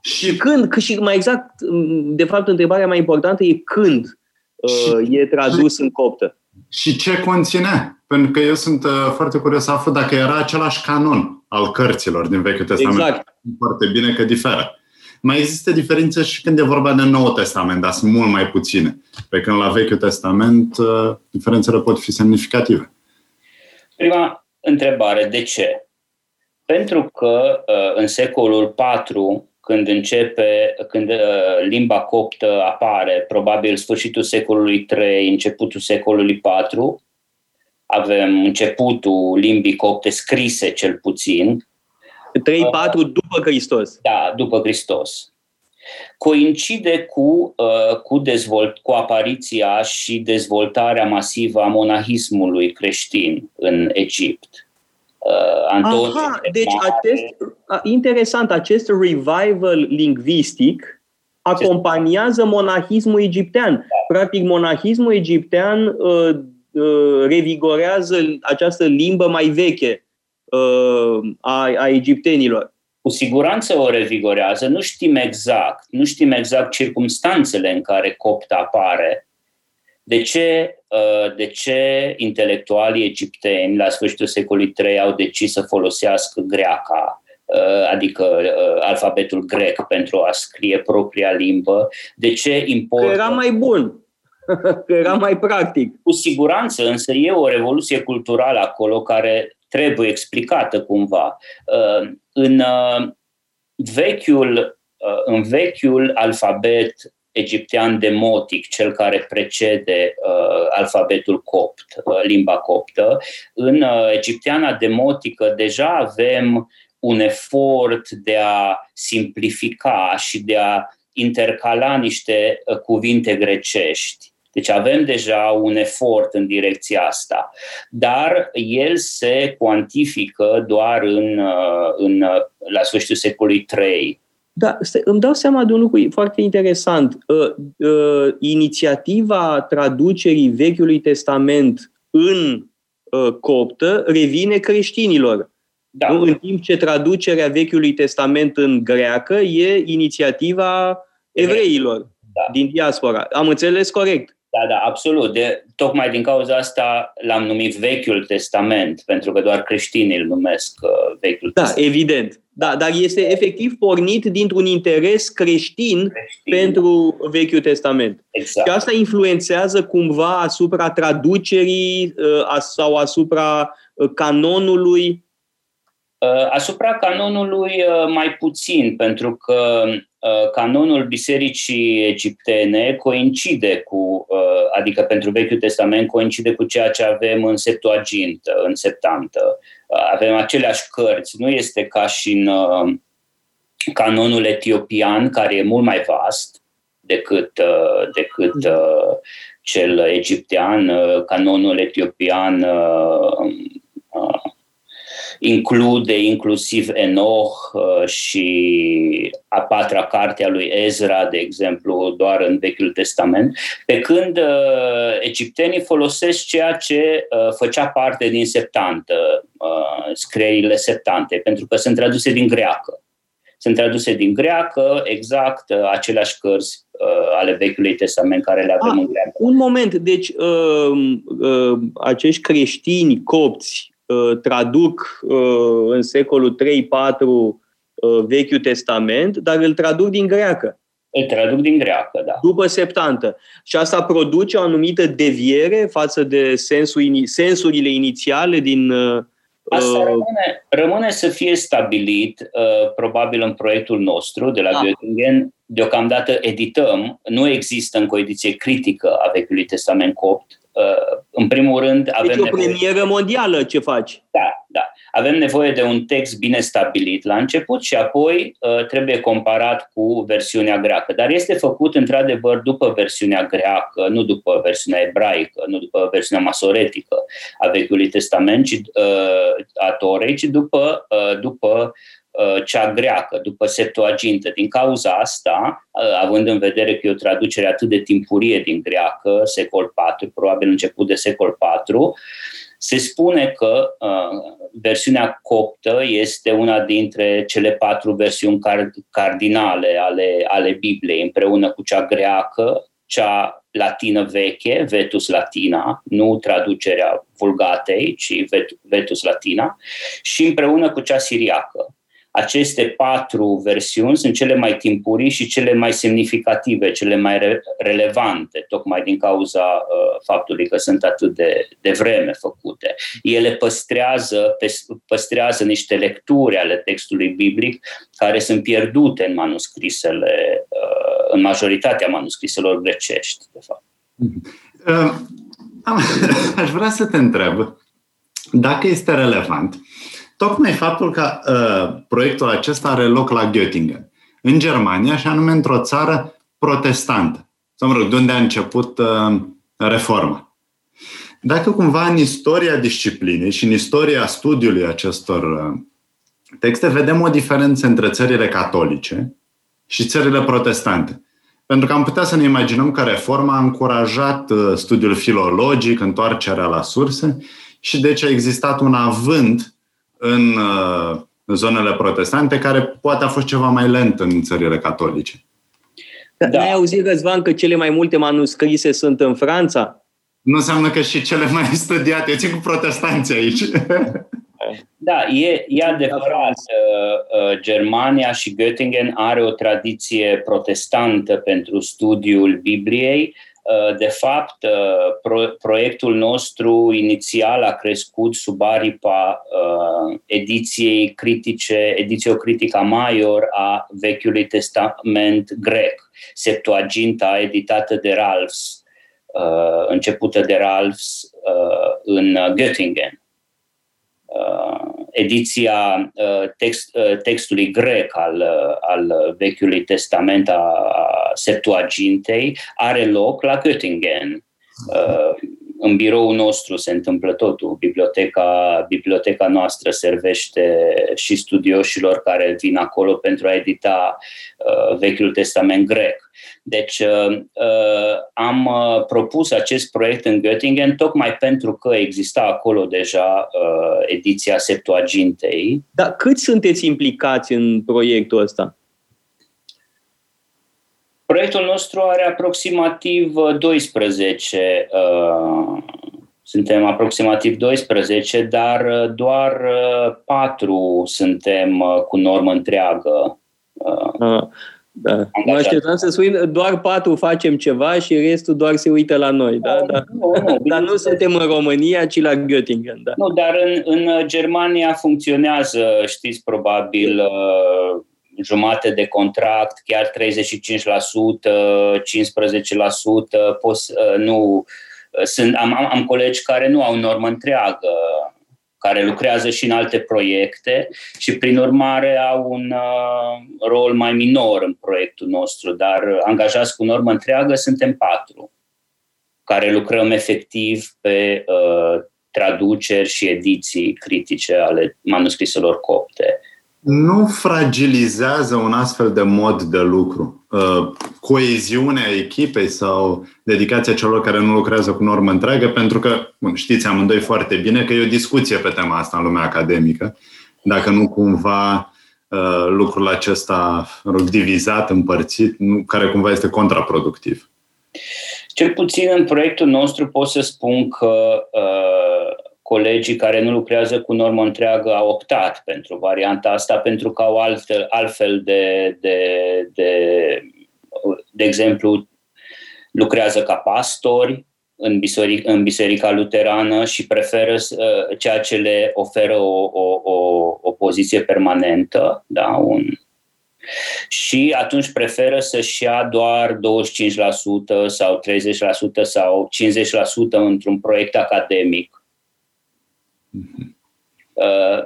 Și când, și mai exact, um, de fapt, întrebarea mai importantă e când și, e tradus în coptă. Și ce conține? Pentru că eu sunt foarte curios să aflu dacă era același canon al cărților din Vechiul Testament. Exact. Foarte bine că diferă. Mai există diferențe și când e vorba de Noul Testament, dar sunt mult mai puține. Pe când la Vechiul Testament, uh, diferențele pot fi semnificative. Prima întrebare, de ce? Pentru că uh, în secolul IV, când începe, când uh, limba coptă apare, probabil sfârșitul secolului III, începutul secolului IV, avem începutul limbii copte scrise cel puțin, 3-4 după Hristos. Da, după Hristos. Coincide cu, uh, cu, dezvolt, cu apariția și dezvoltarea masivă a monahismului creștin în Egipt. Uh, Aha, deci acest, interesant, acest revival lingvistic acompaniază monahismul egiptean. Da. Practic, monahismul egiptean uh, uh, revigorează această limbă mai veche uh, a, a egiptenilor. cu siguranță o revigorează, nu știm exact, nu știm exact circumstanțele în care copt apare, de ce, uh, de ce intelectualii egipteni la sfârșitul secolului III au decis să folosească greaca, uh, adică uh, alfabetul grec pentru a scrie propria limbă? De ce importă... Că era mai bun, că era mai practic. Cu siguranță, însă e o revoluție culturală acolo care trebuie explicată cumva. În vechiul, în vechiul alfabet egiptean demotic, cel care precede uh, alfabetul copt, uh, limba coptă. În uh, egipteana demotică deja avem un efort de a simplifica și de a intercala niște uh, cuvinte grecești. Deci avem deja un efort în direcția asta, dar el se cuantifică doar în, uh, în, uh, la sfârșitul secolului III da, îmi dau seama de un lucru foarte interesant. Uh, uh, inițiativa traducerii Vechiului Testament în uh, coptă revine creștinilor. Da. În timp ce traducerea Vechiului Testament în greacă e inițiativa evreilor da. din diaspora. Am înțeles corect? Da, da, absolut. De, tocmai din cauza asta l-am numit Vechiul Testament, pentru că doar creștinii îl numesc uh, Vechiul da, Testament. Da, evident. Da, dar este efectiv pornit dintr-un interes creștin, creștin. pentru Vechiul Testament. Exact. Și asta influențează cumva asupra traducerii uh, sau asupra uh, canonului Uh, asupra canonului uh, mai puțin, pentru că uh, canonul Bisericii Egiptene coincide cu, adică pentru Vechiul Testament coincide cu ceea ce avem în Septuagintă, în Septantă. Avem aceleași cărți, nu este ca și în canonul etiopian, care e mult mai vast decât, decât cel egiptean, canonul etiopian include inclusiv Enoch uh, și a patra carte a lui Ezra, de exemplu, doar în Vechiul Testament, pe când uh, egiptenii folosesc ceea ce uh, făcea parte din septantă, scrierile septante, pentru că sunt traduse din greacă. Sunt traduse din greacă, exact aceleași cărți ale Vechiului Testament care le avem ah, în greacă. Un moment, deci uh, uh, acești creștini copți Uh, traduc uh, în secolul 3-4 uh, Vechiul Testament, dar îl traduc din greacă. Îl traduc din greacă, da. După septantă. Și asta produce o anumită deviere față de sensul, sensurile inițiale din Asta rămâne, rămâne să fie stabilit, uh, probabil în proiectul nostru de la da. Göttingen. Deocamdată edităm, nu există încă o ediție critică a Vechiului Testament copt, Uh, în primul rând, avem. Deci o premieră nevoie... mondială ce faci. Da, da. Avem nevoie de un text bine stabilit la început și apoi uh, trebuie comparat cu versiunea greacă. Dar este făcut într-adevăr după versiunea greacă, nu după versiunea ebraică, nu după versiunea masoretică a Vechiului Testament, ci, uh, a Torei, ci după, uh, după Uh, cea greacă, după Septuagintă. Din cauza asta, uh, având în vedere că e o traducere atât de timpurie din greacă, secol 4, probabil început de secol 4, se spune că uh, versiunea coptă este una dintre cele patru versiuni card- cardinale ale, ale Bibliei, împreună cu cea greacă, cea latină veche, Vetus Latina, nu traducerea Vulgatei, ci Vetus Latina, și împreună cu cea siriacă. Aceste patru versiuni sunt cele mai timpurii și cele mai semnificative, cele mai re- relevante, tocmai din cauza uh, faptului că sunt atât de, de vreme făcute. Ele păstrează, păstrează niște lecturi ale textului biblic care sunt pierdute în manuscrisele, uh, în majoritatea manuscriselor grecești, de fapt. Uh, aș vrea să te întreb dacă este relevant tocmai faptul că uh, proiectul acesta are loc la Göttingen, în Germania, și anume într-o țară protestantă. Sau, mă rog, de unde a început uh, reforma. Dacă cumva în istoria disciplinei și în istoria studiului acestor uh, texte vedem o diferență între țările catolice și țările protestante. Pentru că am putea să ne imaginăm că reforma a încurajat uh, studiul filologic, întoarcerea la surse și deci a existat un avânt în uh, zonele protestante, care poate a fost ceva mai lent în țările catolice. Da. N-ai auzit, Răzvan, că cele mai multe manuscrise sunt în Franța? Nu înseamnă că și cele mai studiate. Eu țin cu protestanții aici. Da, e, e adevărat. Uh, uh, Germania și Göttingen are o tradiție protestantă pentru studiul Bibliei. Uh, de fapt, proiectul nostru inițial a crescut sub aripa ediției critice, edițio critica major a Vechiului Testament grec, Septuaginta editată de Ralphs, începută de Ralphs în Göttingen. Uh, ediția uh, text, uh, textului grec al, al Vechiului Testament a Septuagintei are loc la Göttingen. În biroul nostru se întâmplă totul. Biblioteca, biblioteca noastră servește și studioșilor care vin acolo pentru a edita Vechiul Testament grec. Deci uh, uh, am uh, propus acest proiect în Göttingen tocmai pentru că exista acolo deja ediția Septuagintei. Dar cât sunteți implicați în proiectul ăsta? Proiectul nostru are aproximativ 12 suntem aproximativ 12, dar doar 4 suntem cu normă întreagă. Da. Mă așteptam să spui doar patru facem ceva și restul doar se uită la noi. Da? Da. Nu, nu, dar nu suntem în România, ci la Göttingen. Da. Nu, dar în, în Germania funcționează, știți probabil, uh, jumate de contract, chiar 35%, 15%, pos, uh, nu, sunt, am, am colegi care nu au normă întreagă care lucrează și în alte proiecte și prin urmare au un uh, rol mai minor în proiectul nostru, dar angajați cu normă întreagă suntem patru care lucrăm efectiv pe uh, traduceri și ediții critice ale manuscriselor copte nu fragilizează un astfel de mod de lucru. Uh, coeziunea echipei sau dedicația celor care nu lucrează cu normă întreagă, pentru că, bun, știți amândoi foarte bine că e o discuție pe tema asta în lumea academică, dacă nu cumva uh, lucrul acesta rog, divizat, împărțit, nu, care cumva este contraproductiv. Cel puțin în proiectul nostru pot să spun că uh, colegii care nu lucrează cu normă întreagă au optat pentru varianta asta pentru că au altfel, altfel de, de, de, de exemplu, lucrează ca pastori în, biseric, în biserica luterană și preferă uh, ceea ce le oferă o, o, o, o poziție permanentă, da? un, și atunci preferă să-și ia doar 25% sau 30% sau 50% într-un proiect academic Uh,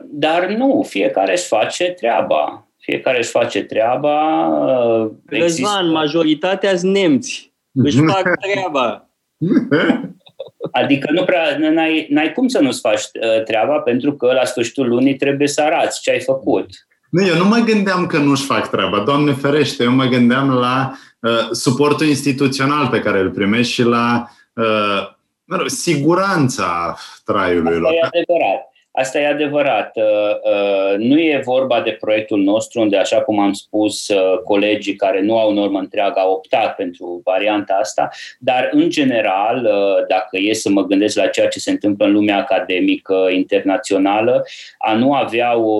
dar nu, fiecare își face treaba. Fiecare își face treaba. Uh, Răzvan, există... majoritatea sunt nemți. Își fac treaba. Adică nu prea, n-ai, n-ai cum să nu-ți faci uh, treaba pentru că la sfârșitul lunii trebuie să arăți ce ai făcut. Nu, eu nu mă gândeam că nu-și fac treaba, Doamne ferește, eu mă gândeam la uh, suportul instituțional pe care îl primești și la uh, siguranța traiului lor. E adevărat. Asta e adevărat. Uh, uh, nu e vorba de proiectul nostru unde, așa cum am spus, uh, colegii care nu au normă întreagă au optat pentru varianta asta, dar în general, dacă e să mă gândesc la ceea ce se întâmplă în lumea academică internațională, a nu avea o,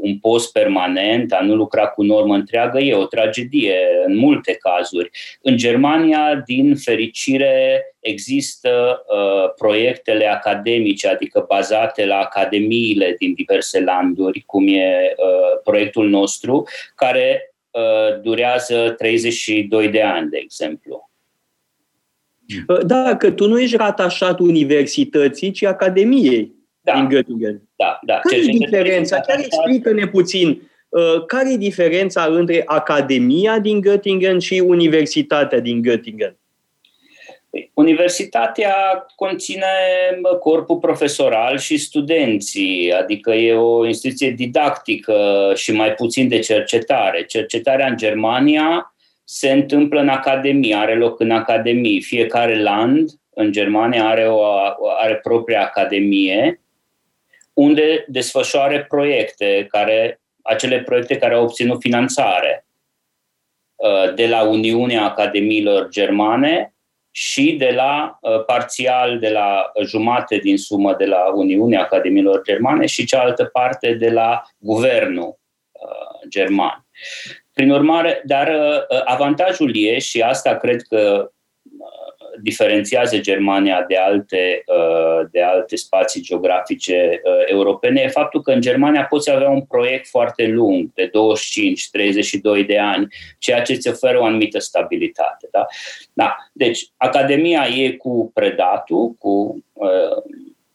un post permanent, a nu lucra cu normă întreagă, e o tragedie în multe cazuri. În Germania, din fericire, există uh, proiectele academice, adică bazate la academiile din diverse landuri, cum e uh, proiectul nostru, care uh, durează 32 de ani, de exemplu. Uh, da, că tu nu ești ratașat universității, ci academiei da. din Göttingen. Da, da. Care e diferența? Chiar explică-ne puțin uh, care e diferența între Academia din Göttingen și Universitatea din Göttingen? Universitatea conține corpul profesoral și studenții, adică e o instituție didactică și mai puțin de cercetare. Cercetarea în Germania se întâmplă în academie, are loc în academie. Fiecare land în Germania are, o, are propria academie unde desfășoare proiecte care, acele proiecte care au obținut finanțare uh, de la Uniunea Academiilor Germane și de la parțial de la jumate din sumă de la Uniunea Academiilor Germane și cealaltă parte de la guvernul german. Prin urmare, dar avantajul e, și asta cred că diferențiază Germania de alte, uh, de alte spații geografice uh, europene e faptul că în Germania poți avea un proiect foarte lung, de 25-32 de ani, ceea ce îți oferă o anumită stabilitate. Da? Da. Deci, Academia e cu predatul, cu uh,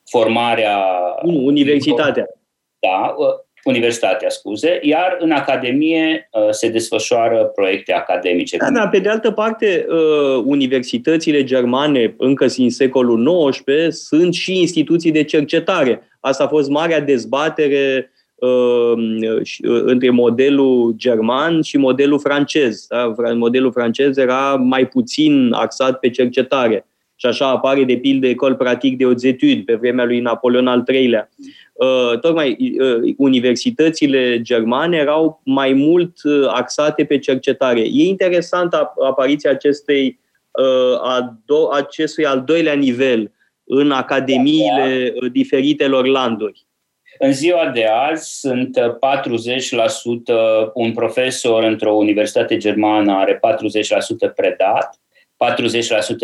formarea... Universitatea. Da, uh, universitatea, scuze, iar în academie uh, se desfășoară proiecte academice. Da, da, pe de altă parte, uh, universitățile germane, încă din secolul XIX, sunt și instituții de cercetare. Asta a fost marea dezbatere uh, între modelul german și modelul francez. Da? Modelul francez era mai puțin axat pe cercetare. Și așa apare, de pildă, Ecole Pratique de Hautes Etudes, pe vremea lui Napoleon al III-lea. Uh, tocmai uh, universitățile germane erau mai mult uh, axate pe cercetare. E interesant apariția acestei, acestui al doilea nivel în academiile diferitelor landuri. În ziua de azi sunt 40%, un profesor într-o universitate germană are 40% predat,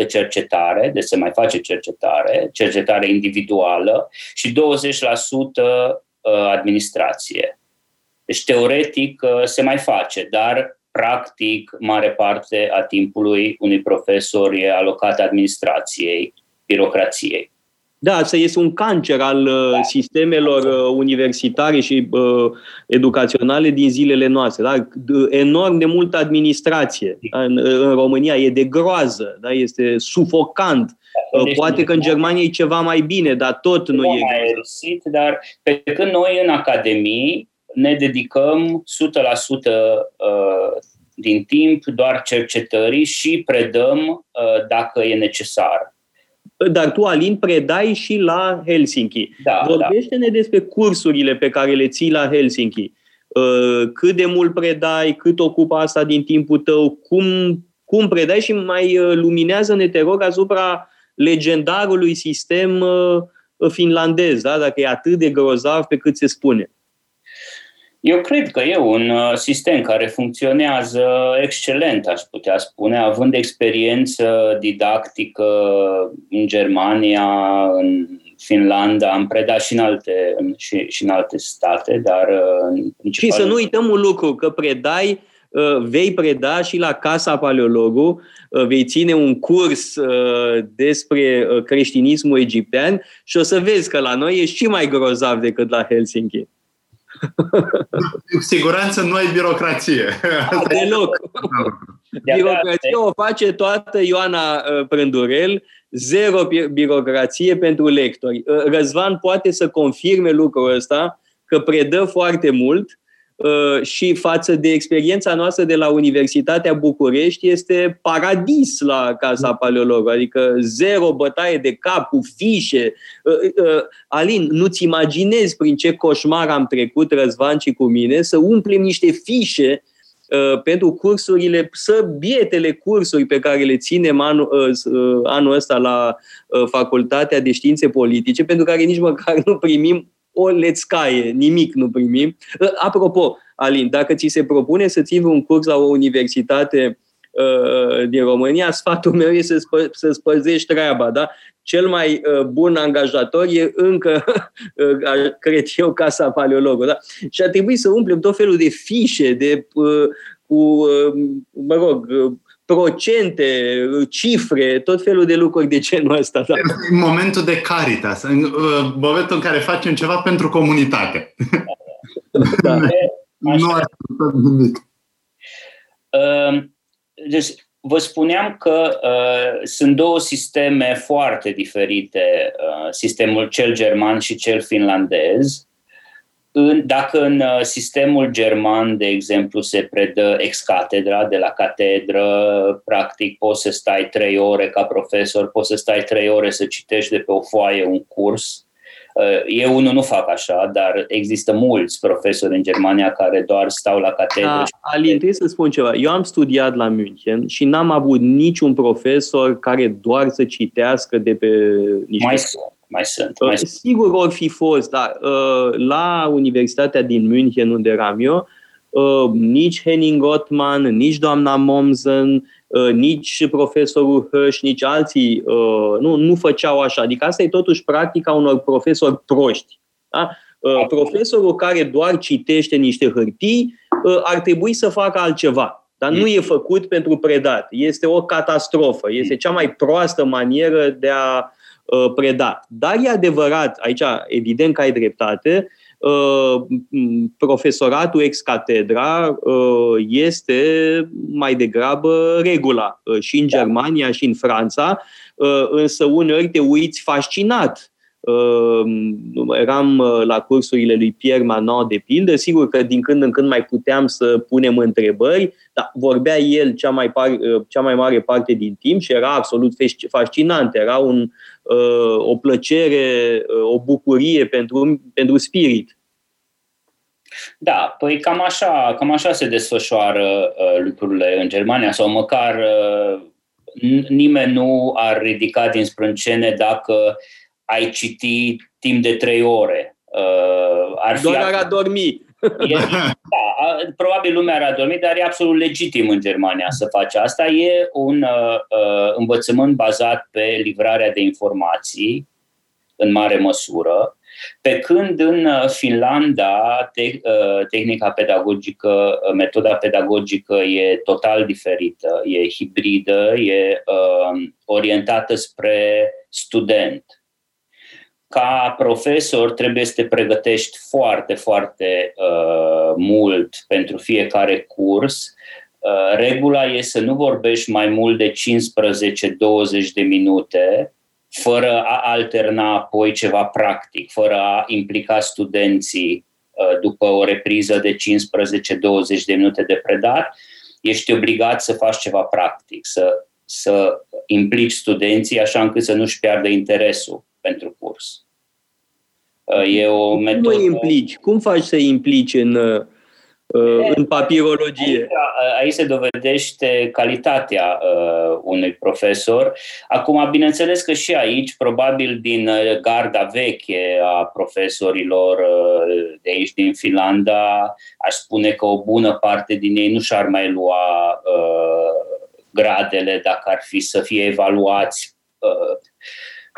40% cercetare, deci se mai face cercetare, cercetare individuală și 20% uh, administrație. Deci, teoretic, uh, se mai face, dar practic, mare parte a timpului unui profesor e alocat administrației, birocrației. Da, asta este un cancer al uh, da. sistemelor uh, universitare și uh, educaționale din zilele noastre. Da? Enorm de multă administrație. Da? În, în România e de groază, da? este sufocant. Da, deci Poate că în Germania e ceva mai bine, dar tot nu, nu e. Mai erosit, dar pe când noi în academii ne dedicăm 100% din timp doar cercetării și predăm dacă e necesar dar tu, Alin, predai și la Helsinki. Da, Vorbește-ne da. despre cursurile pe care le ții la Helsinki. Uh, cât de mult predai, cât ocupă asta din timpul tău, cum, cum predai și mai uh, luminează-ne, te rog, asupra legendarului sistem uh, finlandez, da? dacă e atât de grozav pe cât se spune. Eu cred că e un uh, sistem care funcționează excelent, aș putea spune, având experiență didactică în Germania, în Finlanda, am predat și în alte, în, și, și în alte state, dar uh, în principal... Și să nu uităm un lucru, că predai uh, vei preda și la Casa Paleologu, vei ține un curs despre creștinismul egiptean și o să vezi că la noi e și mai grozav decât la Helsinki. Cu siguranță nu ai birocrație. Asta Deloc. Birocrație o face toată Ioana uh, Prândurel, zero birocrație pentru lectori. Uh, Răzvan poate să confirme lucrul ăsta, că predă foarte mult Uh, și față de experiența noastră de la Universitatea București este paradis la Casa Paleolog, adică zero bătaie de cap cu fișe. Uh, uh, Alin, nu-ți imaginezi prin ce coșmar am trecut Răzvan și cu mine să umplem niște fișe pentru cursurile, să bietele cursuri pe care le ținem anul, anul ăsta la Facultatea de Științe Politice, pentru care nici măcar nu primim o lețcaie, nimic nu primim. Ă, apropo, Alin, dacă ți se propune să ții un curs la o universitate uh, din România, sfatul meu este să, spă, să spăzești treaba, da? Cel mai uh, bun angajator e încă, uh, cred eu, Casa Paleologului, da? Și a trebuit să umplem tot felul de fișe, de cu, mă rog, procente, cifre, tot felul de lucruri de genul ăsta. Da. În momentul de caritas, în uh, momentul în care facem ceva pentru comunitate. Da. nu ar nimic. Uh, deci, vă spuneam că uh, sunt două sisteme foarte diferite, uh, sistemul cel german și cel finlandez. În, dacă în uh, sistemul german, de exemplu, se predă ex catedra, de la catedră, practic poți să stai trei ore ca profesor, poți să stai trei ore să citești de pe o foaie un curs, Eu unul nu fac așa, dar există mulți profesori în Germania care doar stau la catedră. Da, Alin, trebuie să spun ceva. Eu am studiat la München și n-am avut niciun profesor care doar să citească de pe niște... Mai sunt, mai sunt. Mai sunt. Sigur or fi fost, dar la Universitatea din München, unde eram eu, nici Henning Gottman, nici doamna Momsen, Uh, nici profesorul Hăș, nici alții uh, nu, nu făceau așa. Adică asta e totuși practica unor profesori proști. Da? Uh, profesorul care doar citește niște hârtii ar trebui să facă altceva. Dar nu e făcut pentru predat. Este o catastrofă. Este cea mai proastă manieră de a preda. Dar e adevărat, aici evident că ai dreptate, Uh, profesoratul ex catedra uh, este mai degrabă regula uh, și în da. Germania și în Franța, însă uneori te uiți fascinat eram la cursurile lui Pierre Manon de pildă, sigur că din când în când mai puteam să punem întrebări, dar vorbea el cea mai, par, cea mai mare parte din timp și era absolut fascinant, era un, o plăcere, o bucurie pentru, pentru spirit. Da, păi cam așa, cam așa se desfășoară uh, lucrurile în Germania sau măcar uh, nimeni nu ar ridica din sprâncene dacă ai citi timp de trei ore. Uh, ar fi Doar ar adormi. E, da, probabil lumea ar adormi, dar e absolut legitim în Germania să faci asta. E un uh, uh, învățământ bazat pe livrarea de informații, în mare măsură, pe când în uh, Finlanda te, uh, tehnica pedagogică, uh, metoda pedagogică e total diferită, e hibridă, e orientată spre student. Ca profesor trebuie să te pregătești foarte, foarte uh, mult pentru fiecare curs. Uh, regula e să nu vorbești mai mult de 15-20 de minute, fără a alterna apoi ceva practic, fără a implica studenții uh, după o repriză de 15-20 de minute de predat, ești obligat să faci ceva practic, să, să implici studenții așa încât să nu-și piardă interesul pentru curs. Uh, e o metodă... Cum implici? Cum faci să implici în uh, Uh, în papirologie. Aici, aici se dovedește calitatea uh, unui profesor. Acum, bineînțeles că și aici, probabil din uh, garda veche a profesorilor uh, de aici din Finlanda, aș spune că o bună parte din ei nu și-ar mai lua uh, gradele dacă ar fi să fie evaluați uh,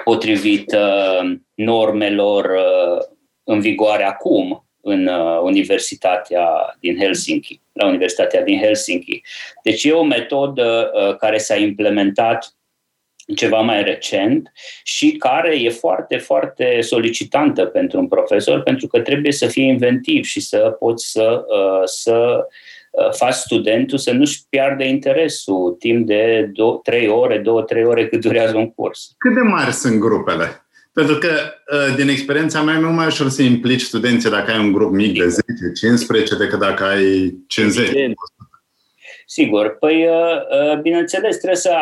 potrivit uh, normelor uh, în vigoare acum în uh, Universitatea din Helsinki, la Universitatea din Helsinki. Deci e o metodă uh, care s-a implementat ceva mai recent și care e foarte, foarte solicitantă pentru un profesor pentru că trebuie să fie inventiv și să poți să, uh, să faci studentul să nu-și piardă interesul timp de 3 ore, 2-3 ore cât durează un curs. Cât de mari sunt grupele? Pentru că, uh, din experiența mea, e mai ușor să implici studenții dacă ai un grup mic de 10-15 decât dacă ai 50. Sigur. Păi, uh, uh, bineînțeles, trebuie să,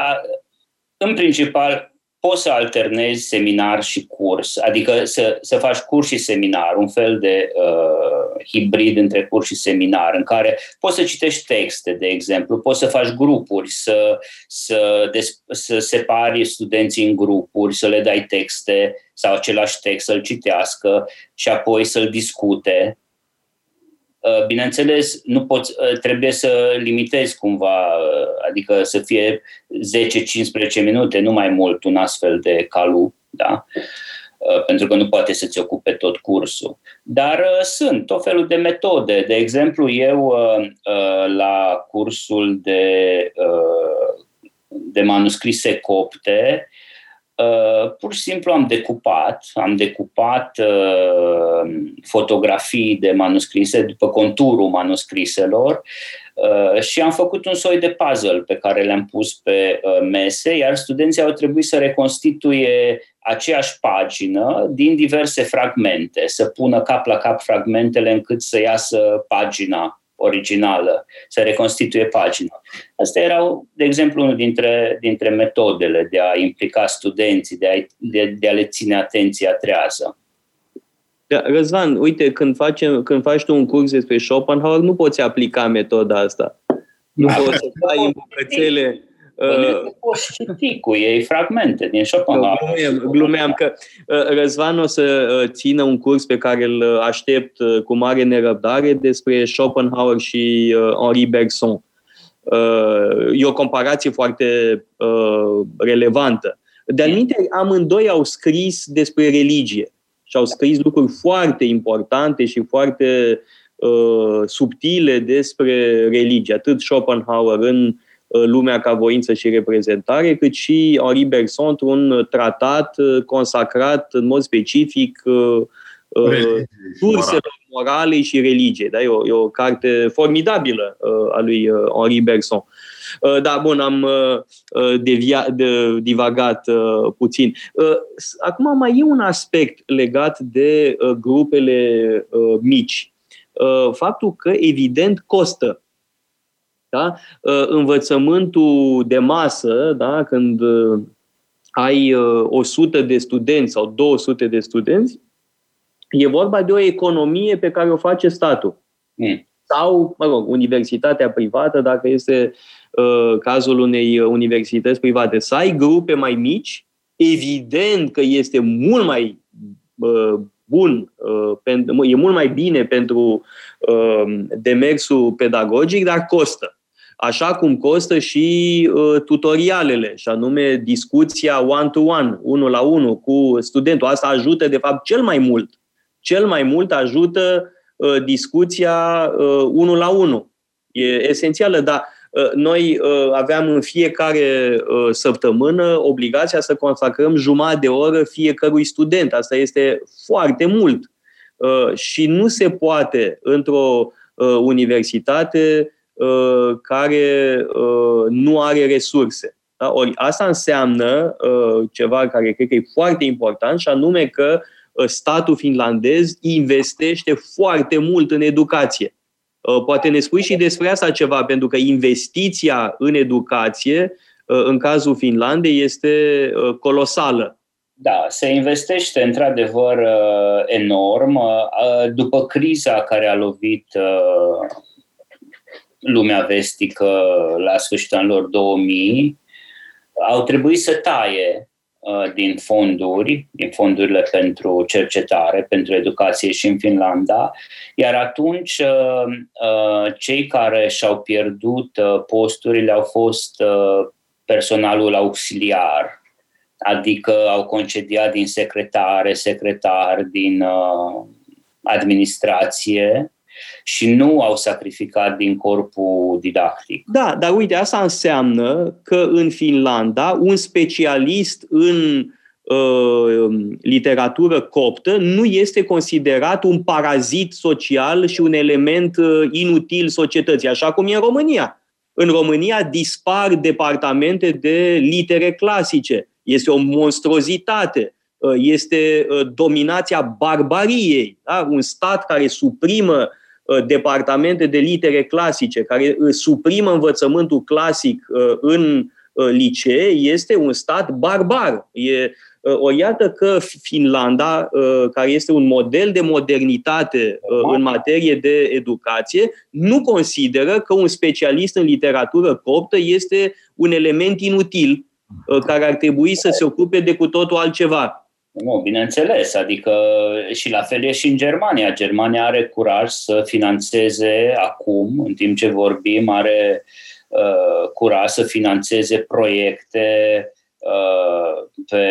în principal, poți să alternezi seminar și curs, adică să, să faci curs și seminar, un fel de uh, hibrid între curs și seminar, în care poți să citești texte, de exemplu, poți să faci grupuri, să, să, des, să separi studenții în grupuri, să le dai texte sau același text să-l citească și apoi să-l discute. Uh, bineînțeles, nu poți, uh, trebuie să limitezi cumva, uh, adică să fie 10-15 minute, nu mai mult, un astfel de calu, da? pentru că nu poate să-ți ocupe tot cursul. Dar sunt tot felul de metode. De exemplu, eu la cursul de, de manuscrise copte, Uh, pur și simplu am decupat, am decupat uh, fotografii de manuscrise după conturul manuscriselor uh, și am făcut un soi de puzzle pe care le-am pus pe uh, mese, iar studenții au trebuit să reconstituie aceeași pagină din diverse fragmente, să pună cap la cap fragmentele încât să iasă pagina originală, să reconstituie pagina. Astea erau, de exemplu, unul dintre, dintre metodele de a implica studenții, de a, de, de a le ține atenția trează. Da, Răzvan, uite, când, facem, când faci tu un curs despre Schopenhauer, nu poți aplica metoda asta. Nu poți să dai în bucățele Uh, poți citi cu ei fragmente din Schopenhauer. Glumeam, glumeam că uh, Răzvan o să uh, țină un curs pe care îl aștept cu mare nerăbdare despre Schopenhauer și Henri Bergson. E o comparație foarte relevantă. De-al amândoi au scris despre religie și au scris lucruri foarte importante și foarte uh, subtile despre religie. Atât Schopenhauer în Uh, lumea ca voință și reprezentare, cât și Henri Bergson într-un tratat uh, consacrat în mod specific uh, surselor morale și religie. Da? E, o, e o carte formidabilă a lui Henri Bergson. Da, bun, am devia, de, divagat puțin. Acum mai e un aspect legat de grupele mici. Faptul că, evident, costă da? Uh, învățământul de masă, da? când uh, ai 100 uh, de studenți sau 200 de studenți, e vorba de o economie pe care o face statul. Mm. Sau, mă rog, universitatea privată, dacă este uh, cazul unei universități private. Să ai grupe mai mici, evident că este mult mai uh, bun, uh, e mult mai bine pentru uh, demersul pedagogic, dar costă așa cum costă și uh, tutorialele, și anume discuția one-to-one, unul la unul cu studentul. Asta ajută, de fapt, cel mai mult. Cel mai mult ajută uh, discuția uh, unul la unul. E esențială, dar uh, noi uh, aveam în fiecare uh, săptămână obligația să consacrăm jumătate de oră fiecărui student. Asta este foarte mult. Uh, și nu se poate într-o uh, universitate Uh, care uh, nu are resurse. Da? Ori asta înseamnă uh, ceva care cred că e foarte important și anume că statul finlandez investește foarte mult în educație. Poate ne spui și despre asta ceva, pentru că investiția în educație, în cazul Finlandei, este colosală. Da, se investește într-adevăr enorm. După criza care a lovit lumea vestică la sfârșitul anilor 2000, au trebuit să taie uh, din fonduri, din fondurile pentru cercetare, pentru educație și în Finlanda, iar atunci uh, uh, cei care și-au pierdut posturile au fost personalul auxiliar, adică au concediat din secretare, secretar, din administrație și nu au sacrificat din corpul didactic. Da, dar uite, asta înseamnă că în Finlanda un specialist în uh, literatură coptă nu este considerat un parazit social și un element uh, inutil societății, așa cum e în România. În România dispar departamente de litere clasice. Este o monstruozitate uh, este uh, dominația barbariei. Da? Un stat care suprimă Uh, departamente de litere clasice, care uh, suprimă învățământul clasic uh, în licee, este un stat barbar. E, o iată că Finlanda, care este un model de modernitate în materie de educație, nu consideră că un specialist în literatură coptă este un element inutil care ar trebui să se ocupe de cu totul altceva. Nu, bineînțeles, adică și la fel e și în Germania. Germania are curaj să financeze acum, în timp ce vorbim, are uh, curaj să financeze proiecte uh, pe,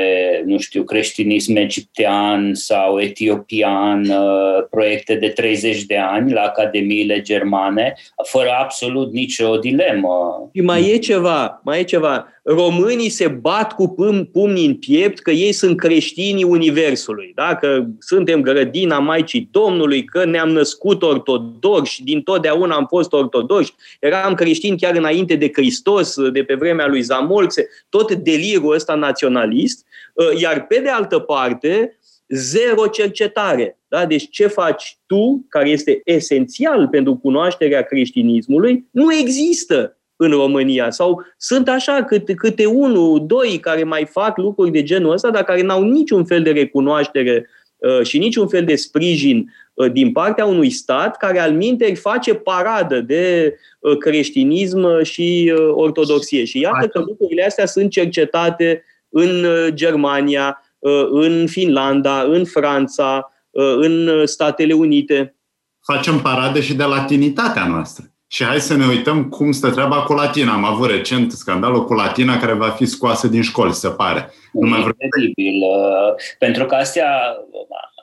nu știu, creștinism egiptean sau etiopian, uh, proiecte de 30 de ani la academiile germane, fără absolut nicio dilemă. Și mai e ceva, mai e ceva românii se bat cu pumnii în piept că ei sunt creștinii Universului, da? că suntem grădina Maicii Domnului, că ne-am născut ortodoxi, din totdeauna am fost ortodoxi, eram creștini chiar înainte de Hristos, de pe vremea lui Zamolxe, tot delirul ăsta naționalist, ă, iar pe de altă parte, zero cercetare. Da? Deci ce faci tu, care este esențial pentru cunoașterea creștinismului, nu există în România. Sau sunt așa câte, câte unul, doi care mai fac lucruri de genul ăsta, dar care n-au niciun fel de recunoaștere și niciun fel de sprijin din partea unui stat care al minteri face paradă de creștinism și ortodoxie. Și iată că lucrurile astea sunt cercetate în Germania, în Finlanda, în Franța, în Statele Unite. Facem paradă și de latinitatea noastră. Și hai să ne uităm cum stă treaba cu latina. Am avut recent scandalul cu latina care va fi scoasă din școli, se pare. Nu mai Incredibil. Uh, pentru că astea,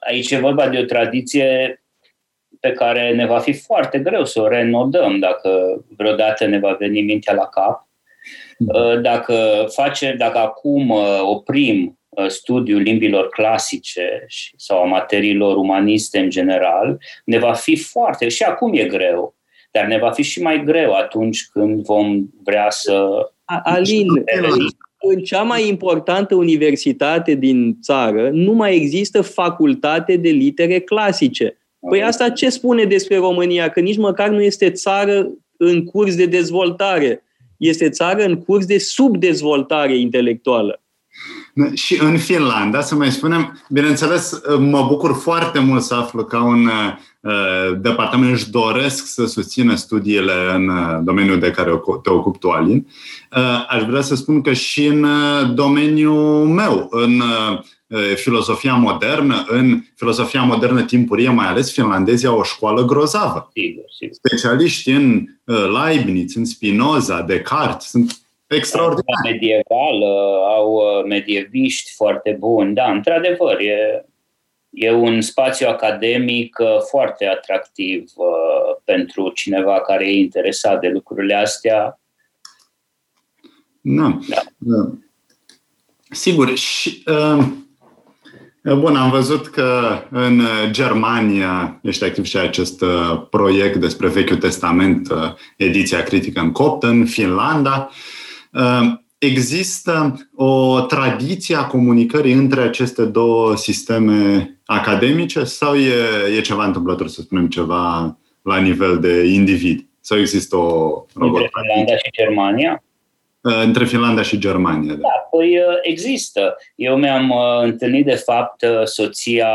aici e vorba de o tradiție pe care ne va fi foarte greu să o renodăm dacă vreodată ne va veni mintea la cap. Uh, dacă, face, dacă acum uh, oprim studiul limbilor clasice sau a materiilor umaniste în general, ne va fi foarte, și acum e greu, dar ne va fi și mai greu atunci când vom vrea să... Alin, în cea mai importantă universitate din țară nu mai există facultate de litere clasice. Păi asta ce spune despre România? Că nici măcar nu este țară în curs de dezvoltare. Este țară în curs de subdezvoltare intelectuală. Și în Finlanda, să mai spunem, bineînțeles, mă bucur foarte mult să aflu că un uh, departament își doresc să susțină studiile în uh, domeniul de care te ocupi tu, Alin. Uh, aș vrea să spun că și în domeniul meu, în filozofia modernă, în filozofia modernă timpurie, mai ales finlandezii au o școală grozavă. Sigur, sigur. Specialiști în Leibniz, în Spinoza, Descartes, sunt extraordinar. Medievală, au uh, medieviști foarte buni. Da, într-adevăr, e, e un spațiu academic uh, foarte atractiv uh, pentru cineva care e interesat de lucrurile astea. Da. da. da. Sigur. Și, uh, Bun, am văzut că în Germania ești activ și acest proiect despre Vechiul Testament, ediția critică în copt, în Finlanda. Uh, Ehm, există o tradiție a comunicării între aceste două sisteme academice sau e, e ceva întâmplător, să spunem, ceva la nivel de individ? Sau există o Între Finlanda și Germania? Ehm, între Finlanda și Germania, da. Da, păi există. Eu mi-am întâlnit, de fapt, soția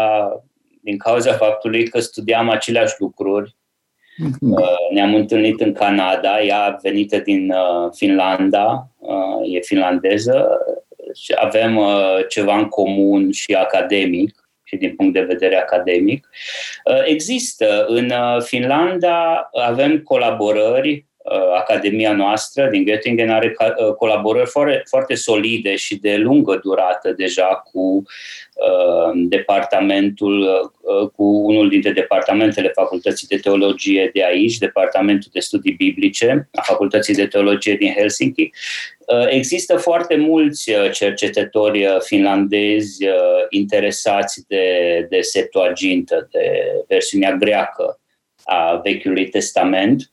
din cauza faptului că studiam aceleași lucruri Mhm. Uh, ne-am întâlnit în Canada, ea venită din uh, Finlanda, uh, e finlandeză și avem ceva în comun și academic și din punct de vedere academic. Există în Finlanda, avem colaborări Academia noastră din Göttingen are colaborări foarte, foarte solide și de lungă durată deja cu Uh, departamentul, uh, cu unul dintre departamentele Facultății de Teologie de aici, Departamentul de Studii Biblice a Facultății de Teologie din Helsinki. Uh, există foarte mulți cercetători finlandezi interesați de, de Septuagintă, de versiunea greacă a Vechiului Testament.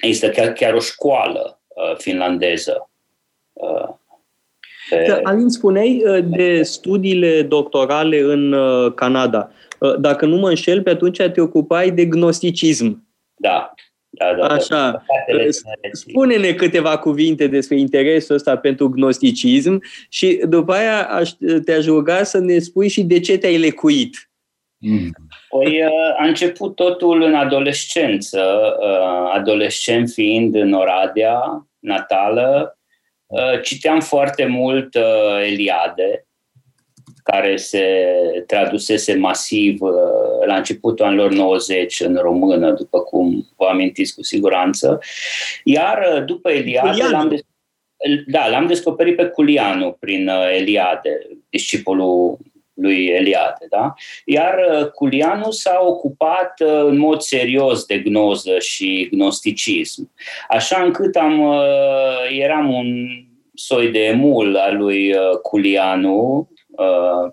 Există chiar, chiar o școală finlandeză pe... Alin, spuneai uh, de studiile doctorale în uh, Canada. Uh, dacă nu mă înșel, pe atunci te ocupai de gnosticism. Da. Da, da, da. Așa. Spune-ne câteva cuvinte despre interesul ăsta pentru gnosticism și după aia aș, te-aș ruga să ne spui și de ce te-ai lecuit. Mm. Păi a început totul în adolescență, adolescent fiind în Oradea natală, Uh, citeam foarte mult uh, Eliade, care se tradusese masiv uh, la începutul anilor 90 în română, după cum vă amintiți cu siguranță. Iar după Eliade l-am, des- da, l-am descoperit pe Culianu prin Eliade, discipolul lui Eliade. Da? Iar uh, Culianu s-a ocupat uh, în mod serios de gnoză și gnosticism, așa încât am, uh, eram un soi de emul al lui Culianu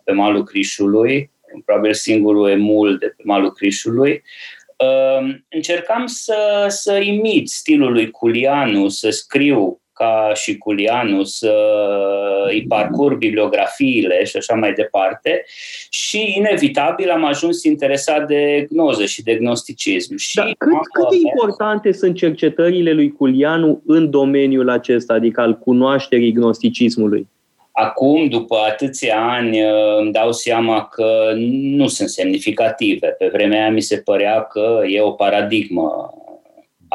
pe malul Crișului, probabil singurul emul de pe malul Crișului, încercam să, să imit stilul lui Culianu, să scriu ca și Culianu să îi parcurg bibliografiile și așa mai departe și inevitabil am ajuns interesat de gnoză și de gnosticism. Și Dar cât, cât de importante sunt cercetările lui Culianu în domeniul acesta, adică al cunoașterii gnosticismului? Acum, după atâția ani, îmi dau seama că nu sunt semnificative. Pe vremea aia mi se părea că e o paradigmă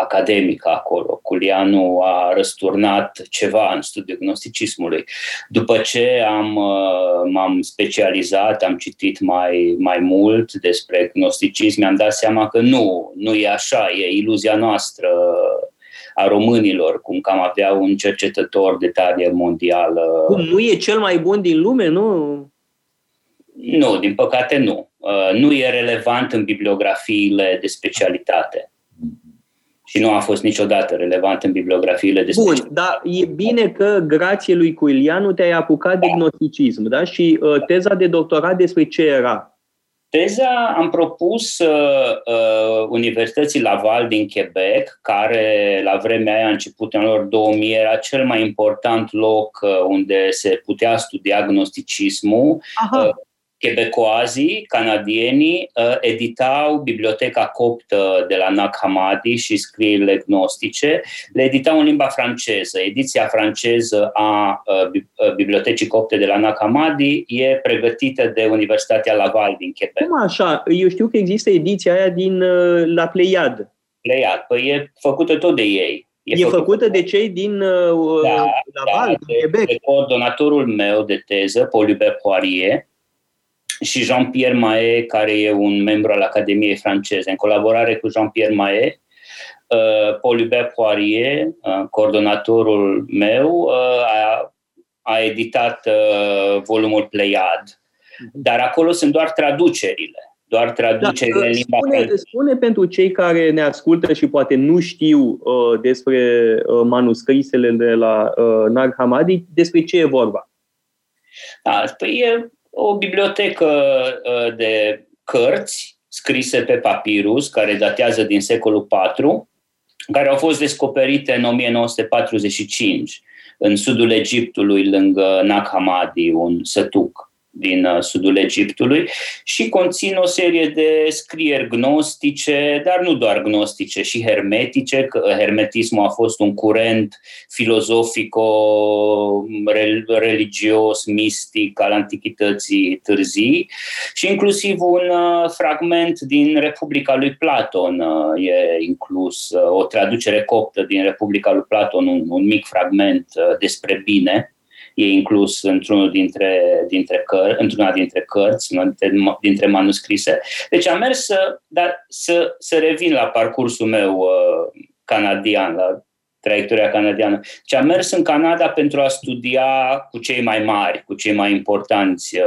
academică acolo. Culianu a răsturnat ceva în studiul gnosticismului. După ce am, uh, m-am specializat, am citit mai, mai mult despre gnosticism, mi-am dat seama că nu, nu e așa, e iluzia noastră a românilor, cum că am avea un cercetător de talie mondială. Cum, nu e cel mai bun din lume, nu? Nu, din păcate nu. Uh, nu e relevant în bibliografiile de specialitate și nu a fost niciodată relevant în bibliografiile de Bun, dar e bine că, grație lui Cuilianu, te-ai apucat de gnosticism, da? Și uh, teza de doctorat despre ce era? Teza am propus uh, uh, Universității Laval din Quebec, care la vremea aia, început în anul 2000, era cel mai important loc uh, unde se putea studia gnosticismul. Aha. Uh, Quebecoazii, canadienii, uh, editau Biblioteca Coptă de la Nag Hammadi și scrierile gnostice, le editau în limba franceză. Ediția franceză a uh, uh, Bibliotecii Copte de la Nag Hammadi e pregătită de Universitatea Laval din Quebec. Cum așa? Eu știu că există ediția aia din la Pleiad. Pleiad. Păi e făcută tot de ei. E, e făcută, făcută de cei din uh, da, Laval, da, din Quebec. De coordonatorul meu de teză, Paul Hubert Poirier, și Jean-Pierre Mae, care e un membru al Academiei franceze. În colaborare cu Jean-Pierre Mae, uh, Paul Hubert Poirier, uh, coordonatorul meu, uh, a, a editat volumul Pleiad. Mhm. Dar acolo sunt doar traducerile doar traducerile da, în limba spune, spune pentru cei care ne ascultă și poate nu știu uh, despre uh, manuscrisele de la uh, Nag Hammadi, despre ce e vorba. Da, păi e o bibliotecă uh, de cărți scrise pe papirus, care datează din secolul IV, care au fost descoperite în 1945 în sudul Egiptului, lângă Nag Hammadi, un sătuc din uh, sudul Egiptului și conțin o serie de scrieri gnostice, dar nu doar gnostice, și hermetice, că hermetismul a fost un curent filozofico-religios, mistic al antichității târzii și inclusiv un uh, fragment din Republica lui Platon uh, e inclus, o traducere coptă din Republica lui Platon, un, un mic fragment despre bine e inclus într-unul dintre, dintre căr- într-una dintre cărți, dintre, dintre manuscrise. Deci am mers să, dar să, să revin la parcursul meu uh, canadian, la traiectoria canadiană. Și am mers în Canada pentru a studia cu cei mai mari, cu cei mai importanți uh,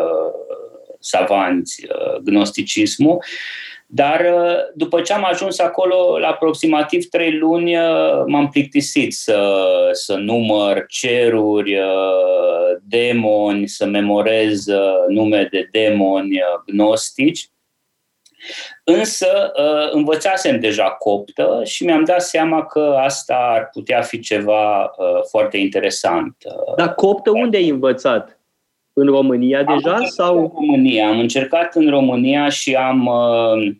savanți uh, gnosticismul dar uh, după ce am ajuns acolo, la aproximativ trei luni, uh, m-am plictisit să, să număr ceruri, uh, demoni, să memorez nume de demoni gnostici. Însă învățasem deja coptă și mi-am dat seama că asta ar putea fi ceva foarte interesant. Dar coptă unde ai învățat? În România am deja? sau? În România. Am încercat în România și am uh,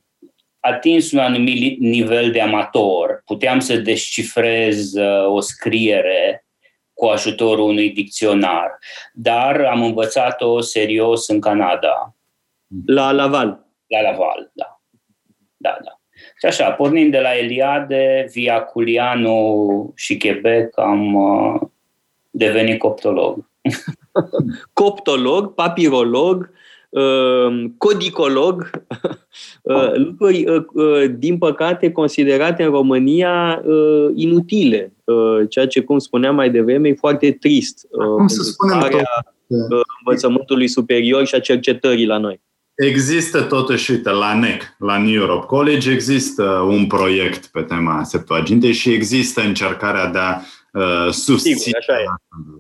atins un anumit nivel de amator. Puteam să descifrez uh, o scriere cu ajutorul unui dicționar, dar am învățat-o serios în Canada. La Laval? La Laval, da. Da, da. Și așa, pornind de la Eliade, via Culianu și Quebec, am uh, devenit coptolog. coptolog, papirolog, uh, codicolog, uh, lucruri, uh, din păcate, considerate în România inutile, ceea ce, cum spuneam mai devreme, e foarte trist. Cum să spunem învățământului superior și a cercetării la noi. Există totuși, uite, la NEC, la New Europe College, există un proiect pe tema Septuagintei și există încercarea de a uh, susține Sigur, așa e.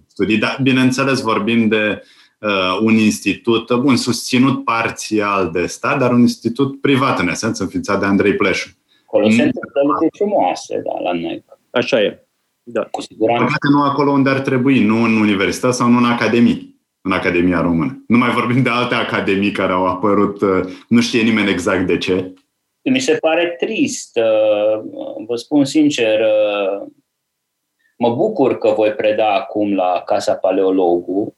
studii. Dar, bineînțeles, vorbim de uh, un institut, bun, susținut parțial de stat, dar un institut privat, în esență, înființat de Andrei Pleșu. Acolo se întâmplă lucruri frumoase, da, la NEC. Așa e. Da. Cu siguranță. Poate nu acolo unde ar trebui, nu în universitate sau nu în academie în Academia Română. Nu mai vorbim de alte academii care au apărut, uh, nu știe nimeni exact de ce. Mi se pare trist. Uh, vă spun sincer, uh, mă bucur că voi preda acum la Casa Paleologu,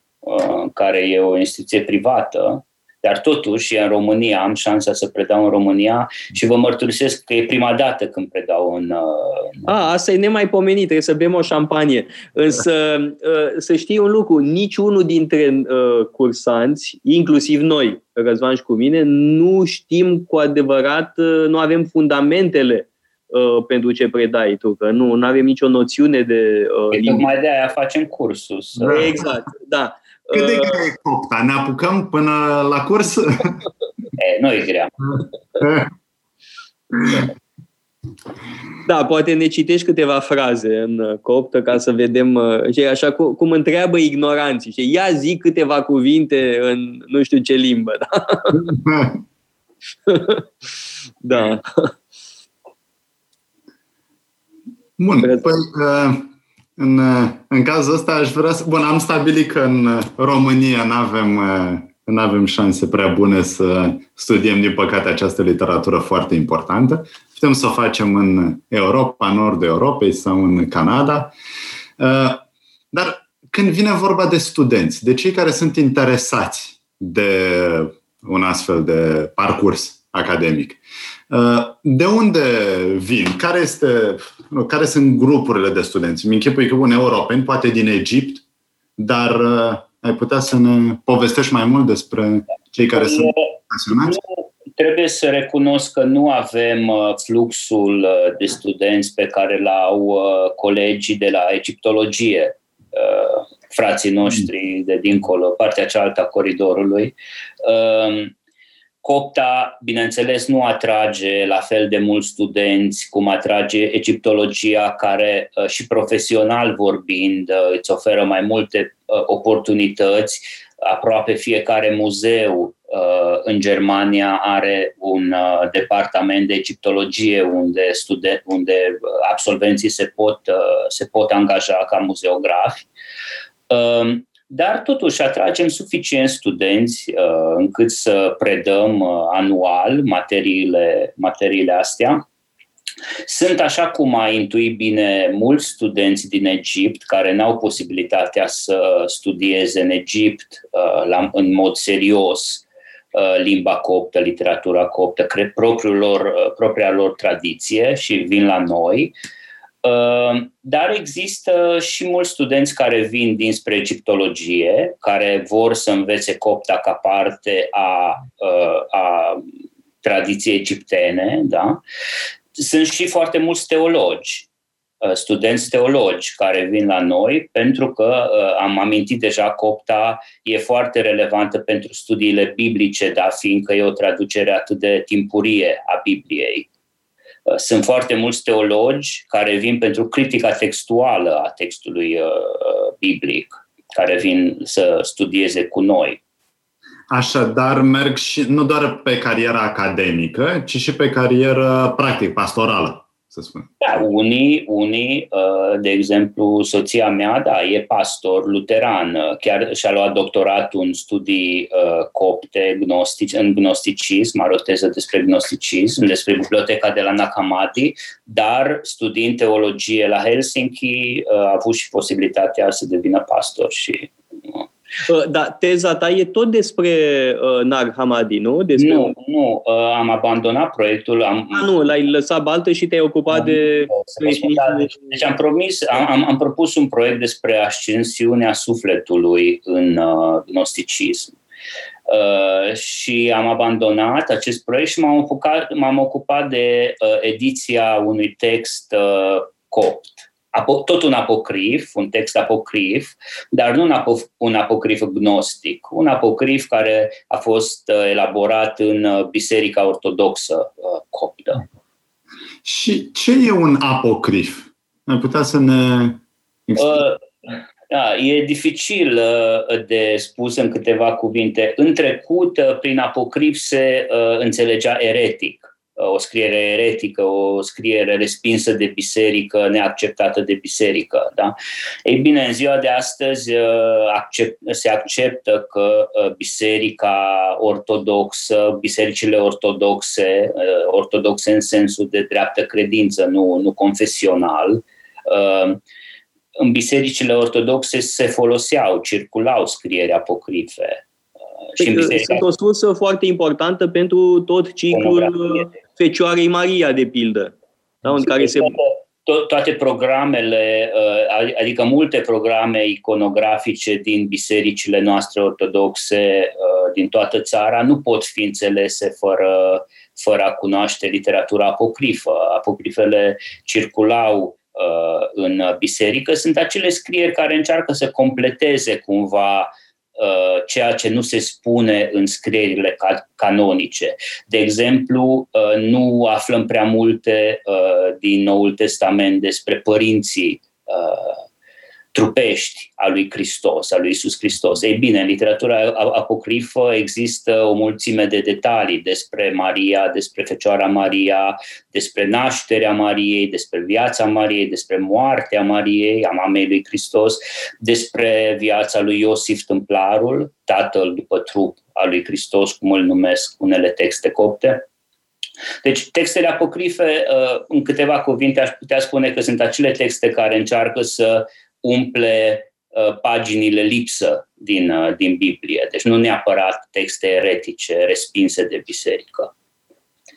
care e o instituție privată, dar totuși, în România, am șansa să predau în România și vă mărturisesc că e prima dată când predau în... A, asta e nemaipomenit, trebuie să bem o șampanie. Însă, să știi un lucru, niciunul dintre cursanți, inclusiv noi, Răzvan și cu mine, nu știm cu adevărat, nu avem fundamentele pentru ce predai tu, că nu, nu avem nicio noțiune de... Uh, tocmai de aia facem cursul. Să... Exact, da. Cât de greu e copta? Ne apucăm până la curs? e, nu e grea. Da, poate ne citești câteva fraze în coptă ca să vedem, și așa cum întreabă ignoranții. Și ia zi câteva cuvinte în nu știu ce limbă. Da. da. Bun, păi, în, în cazul ăsta aș vrea să... Bun, am stabilit că în România nu avem, nu avem șanse prea bune să studiem, din păcate, această literatură foarte importantă. Putem să o facem în Europa, în nordul Europei sau în Canada. Dar când vine vorba de studenți, de cei care sunt interesați de un astfel de parcurs academic, de unde vin? Care, este, care sunt grupurile de studenți? Mi închipui că un europeni, poate din Egipt, dar uh, ai putea să ne povestești mai mult despre cei care sunt pasionați? Trebuie să recunosc că nu avem uh, fluxul uh, de studenți pe care l-au colegii de la egiptologie, frații noștri de dincolo, partea cealaltă a coridorului. Copta, bineînțeles, nu atrage la fel de mulți studenți cum atrage egiptologia, care uh, și profesional vorbind uh, îți oferă mai multe uh, oportunități. Aproape fiecare muzeu în Germania are un departament de egiptologie unde, studen- unde absolvenții se pot, se pot angaja ca muzeografi dar totuși atragem suficient studenți uh, încât să predăm uh, anual materiile, materiile astea. Sunt, așa cum a intuit bine, mulți studenți din Egipt care n-au posibilitatea să studieze în Egipt uh, la, în mod serios uh, limba coptă, literatura coptă, cred propriul lor, uh, propria lor tradiție și vin la noi. Uh, Ehm, dar există și mulți studenți care vin dinspre egiptologie, care vor să învețe copta ca parte a, eh, a tradiției egiptene. Da? Sunt și foarte mulți teologi, eh, studenți teologi care vin la noi, pentru că eh, am amintit deja copta e foarte relevantă pentru studiile biblice, da, fiindcă e o traducere atât de timpurie a Bibliei. Uh, sunt foarte mulți teologi care vin pentru critica textuală a textului uh, uh, biblic, care vin să studieze cu noi. Așadar, merg și nu doar pe cariera academică, ci și pe carieră practic pastorală să spun. Da, unii, unii, uh, de exemplu, soția mea, da, e pastor luteran, uh, chiar și-a luat doctoratul în studii uh, copte gnostici, în gnosticism, are o teză despre gnosticism, despre biblioteca de la Nakamati, dar studiind teologie la Helsinki, a avut și posibilitatea să devină pastor și da, teza ta e tot despre uh, Nag Hammadi, nu? Despre... Nu, nu, uh, am abandonat proiectul. Am... A, nu, l-ai lăsat baltă și te-ai ocupat am, de... Deci, deci am promis, am, am, am propus un proiect despre ascensiunea sufletului în uh, gnosticism. Uh, și am abandonat acest proiect și m-am ocupat, m-am ocupat de uh, ediția unui text uh, copt tot un apocrif, un text apocrif, dar nu un, apo- un apocrif gnostic, un apocrif care a fost uh, elaborat în uh, Biserica Ortodoxă uh, coptă. Și ce e un apocrif? Ai putea să ne uh, da, e dificil uh, de spus în câteva cuvinte. În trecut, uh, prin apocrif se uh, înțelegea eretic o scriere eretică, o scriere respinsă de biserică, neacceptată de biserică. Da? Ei bine, în ziua de astăzi uh, accept, se acceptă că uh, biserica ortodoxă, bisericile ortodoxe, uh, ortodoxe în sensul de dreaptă credință, nu, nu confesional, în bisericile ortodoxe se foloseau, circulau scrieri apocrife. Și în biserica... Sunt o sursă foarte importantă pentru tot ciclul Fecioarei Maria, de pildă, da, în care se to- toate programele, uh, adică multe programe iconografice din bisericile noastre ortodoxe uh, din toată țara nu pot fi înțelese fără, fără a cunoaște literatura apocrifă. Apocrifele circulau uh, în biserică, sunt acele scrieri care încearcă să completeze cumva Uh, ceea ce nu se spune în scrierile canonice. De exemplu, uh, nu aflăm prea multe uh, din Noul Testament despre părinții trupești a lui Hristos, a lui Isus Hristos. Ei bine, în literatura apocrifă există o mulțime de detalii despre Maria, despre Fecioara Maria, despre nașterea Mariei, despre viața Mariei, despre moartea Mariei, a mamei lui Hristos, despre viața lui Iosif Tâmplarul, tatăl după trup al lui Hristos, cum îl numesc unele texte copte. Deci textele apocrife, uh, în câteva cuvinte, aș putea spune că sunt acele texte care încearcă să umple uh, paginile lipsă din, uh, din Biblie. Deci nu neapărat texte eretice respinse de biserică.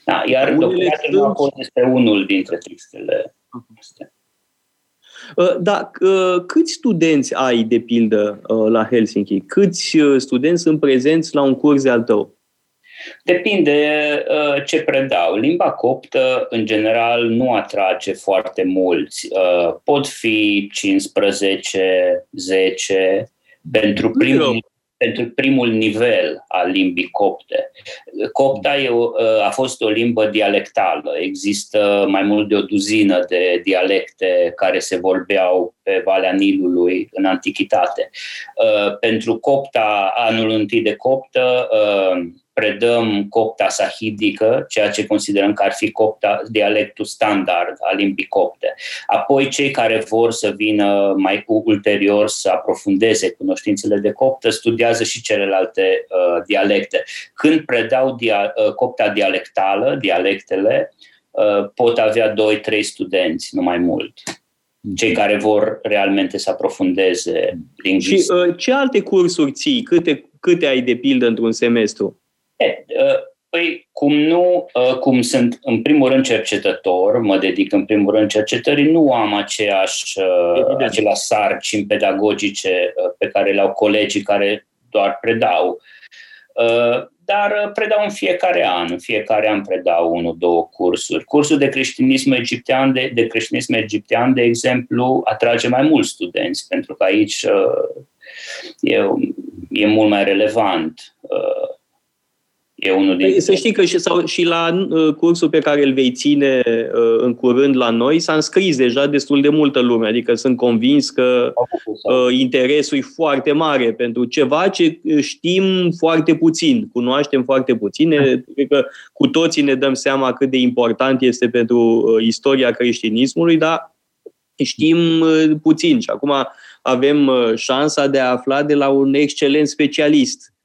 Da, iar documentul nu a fost despre unul dintre textele astea. Uh, da, câți studenți ai, de pildă, la Helsinki? Câți studenți sunt prezenți la un curs de al tău? Depinde uh, ce predau. Limba coptă, în general, nu atrage foarte mulți. Uh, pot fi 15, 10 pentru primul, pentru primul nivel al limbii copte. Copta e, uh, a fost o limbă dialectală. Există mai mult de o duzină de dialecte care se vorbeau pe Valea Nilului în antichitate. Uh, pentru copta, anul întâi de coptă, uh, predăm copta sahidică, ceea ce considerăm că ar fi copta, dialectul standard al limbii copte. Apoi cei care vor să vină mai ulterior să aprofundeze cunoștințele de coptă, studiază și celelalte uh, dialecte. Când predau dia, uh, copta dialectală, dialectele, uh, pot avea 2-3 studenți, nu mai mult cei care vor realmente să aprofundeze lingvistic. Și uh, ce alte cursuri ții? Câte, câte ai de pildă într-un semestru? E, ă, păi, cum nu, ă, cum sunt în primul rând cercetător, mă dedic în primul rând cercetării, nu am aceeași, ă, aceleași sarcini pedagogice pe care le au colegii care doar predau. Dar predau în fiecare an, în fiecare an predau unul, două cursuri. Cursul de creștinism egiptean, de, de creștinism egiptean, de exemplu, atrage mai mulți studenți, pentru că aici e, e mult mai relevant E unul din... Păi, să știi că și, sau, și la uh, cursul pe care îl vei ține uh, în curând la noi s-a înscris deja destul de multă lume, adică sunt convins că uh, interesul e foarte mare pentru ceva ce știm foarte puțin, cunoaștem foarte puțin. Cred că cu toții ne dăm seama cât de important este pentru uh, istoria creștinismului, dar știm uh, puțin. Și acum avem uh, șansa de a afla de la un excelent specialist. Uh,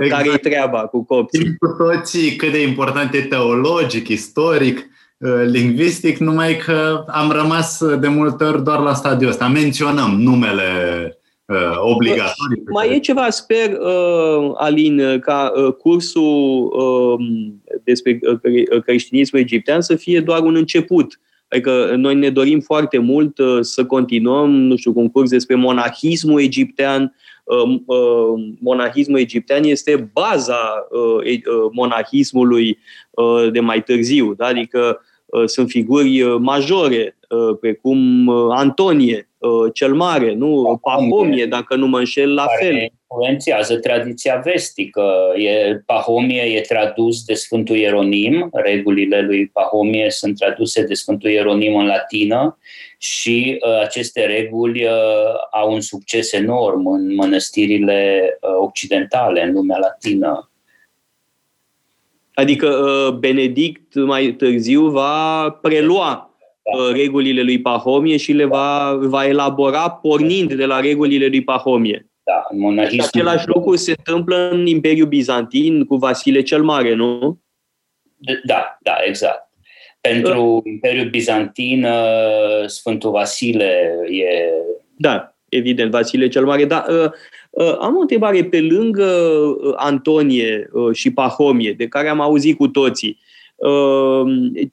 exact. care e treaba cu copții. Știm cu toții cât de important e teologic, istoric, uh, lingvistic, numai că am rămas de multe ori doar la stadiul ăsta. Menționăm numele uh, obligatorii. Mai e ceva, sper, uh, Alin, ca uh, cursul uh, despre uh, creștinismul egiptean să fie doar un început. Adică noi ne dorim foarte mult uh, să continuăm, nu știu, cu un curs despre monahismul egiptean, Uh, uh, monahismul egiptean este baza uh, monahismului de mai târziu, da? adică sunt figuri majore, precum Antonie cel Mare, nu? Pahomie, dacă nu mă înșel, la fel. influențează tradiția vestică. E, Pahomie e tradus de Sfântul Ieronim, regulile lui Pahomie sunt traduse de Sfântul Ieronim în latină și uh, aceste reguli uh, au un succes enorm în mănăstirile uh, occidentale, în lumea latină. Adică uh, Benedict mai târziu va prelua da. Uh, regulile lui Pahomie și le va, va elabora pornind de la regulile lui Pahomie. Da, în monahism... Același lucru se întâmplă în Imperiul Bizantin cu Vasile cel Mare, nu? Da, da, exact. Pentru Imperiul Bizantin, uh, Sfântul Vasile e, Da, evident, Vasile cel Mare. Dar uh, uh, am o întrebare pe lângă uh, Antonie uh, și Pahomie, de care am auzit cu toții. Uh,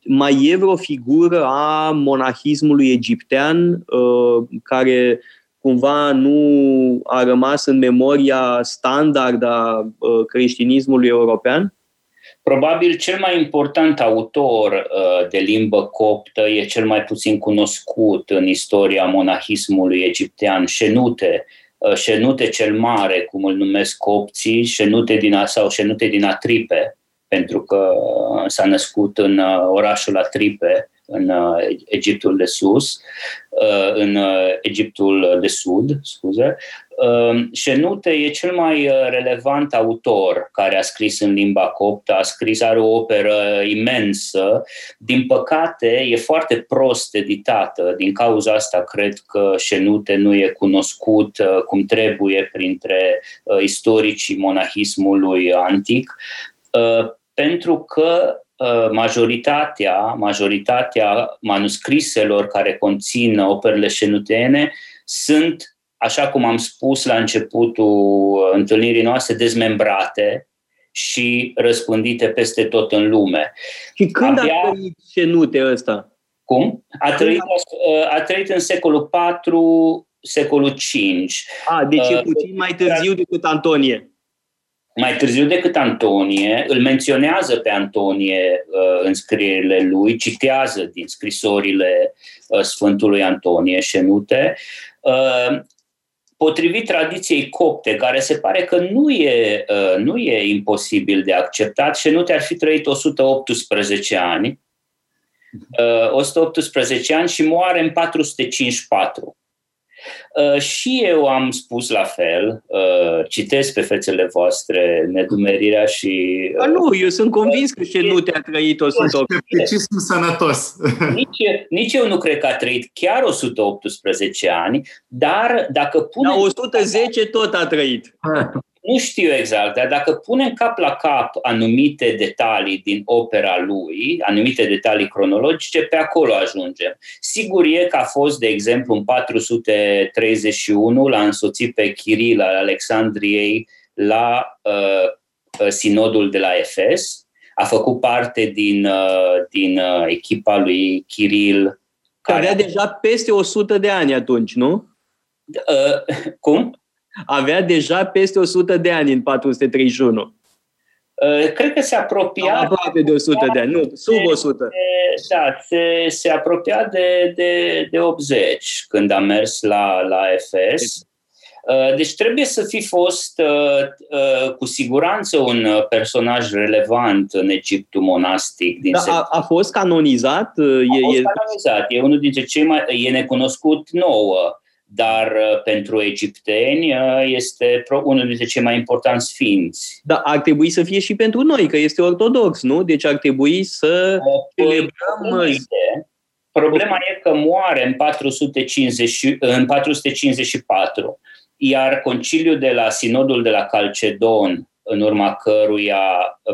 mai e vreo figură a monahismului egiptean uh, care cumva nu a rămas în memoria standard a uh, creștinismului european? Probabil cel mai important autor uh, de limbă coptă e cel mai puțin cunoscut în istoria monahismului egiptean, Șenute, uh, Șenute cel Mare, cum îl numesc copții, Șenute din, sau Șenute din Atripe, pentru că s-a născut în orașul Atripe, în Egiptul de Sus, în Egiptul de Sud, scuze, Șenute um, e cel mai uh, relevant autor care a scris în limba coptă, a scris, are o operă imensă. Din păcate, e foarte prost editată. Din cauza asta, cred că Șenute nu e cunoscut uh, cum trebuie printre uh, istoricii monahismului antic, pentru că majoritatea, majoritatea manuscriselor care conțin operele șenuteene sunt așa cum am spus la începutul întâlnirii noastre, dezmembrate și răspândite peste tot în lume. Și când Abia... a trăit Cenute ăsta? Cum? A trăit, a trăit în secolul IV, secolul V. A, deci e uh, puțin mai târziu decât Antonie. Mai târziu decât Antonie, îl menționează pe Antonie uh, în scrierile lui, citează din scrisorile uh, Sfântului Antonie Șenute. Uh, potrivit tradiției copte, care se pare că nu e, uh, nu e imposibil de acceptat și nu te-ar fi trăit 118 ani, 118 uh, ani și moare în 454. Uh, și eu am spus la fel, uh, citesc pe fețele voastre nedumerirea și... Uh, nu, eu sunt convins că și nu te-a trăit 118. Scepticism sănătos. Nici, nici eu nu cred că a trăit chiar 118 ani, dar dacă pune... La 110 tot a trăit. Nu știu exact, dar dacă punem cap la cap anumite detalii din opera lui, anumite detalii cronologice, pe acolo ajungem. Sigur e că a fost, de exemplu, în 431, l-a însoțit pe Chiril al Alexandriei la uh, sinodul de la Efes, a făcut parte din, uh, din uh, echipa lui Chiril. Care avea deja peste 100 de ani atunci, nu? Uh, cum? Avea deja peste 100 de ani în 431. Uh, cred că se apropia... Aproape de 100 de ani, nu, sub 100. De, da, se, se apropia de, de, de 80 când a mers la, la FS. Uh, deci trebuie să fi fost uh, cu siguranță un personaj relevant în Egiptul monastic. Din da, a, a fost canonizat? A e, fost canonizat. E unul dintre cei mai... E necunoscut nouă dar uh, pentru egipteni uh, este unul dintre cei mai importanți sfinți. Da, ar trebui să fie și pentru noi, că este ortodox, nu? Deci ar trebui să păi, celebrăm... Uh, Problema e că moare în, 450, în 454, iar conciliul de la Sinodul de la Calcedon, în urma căruia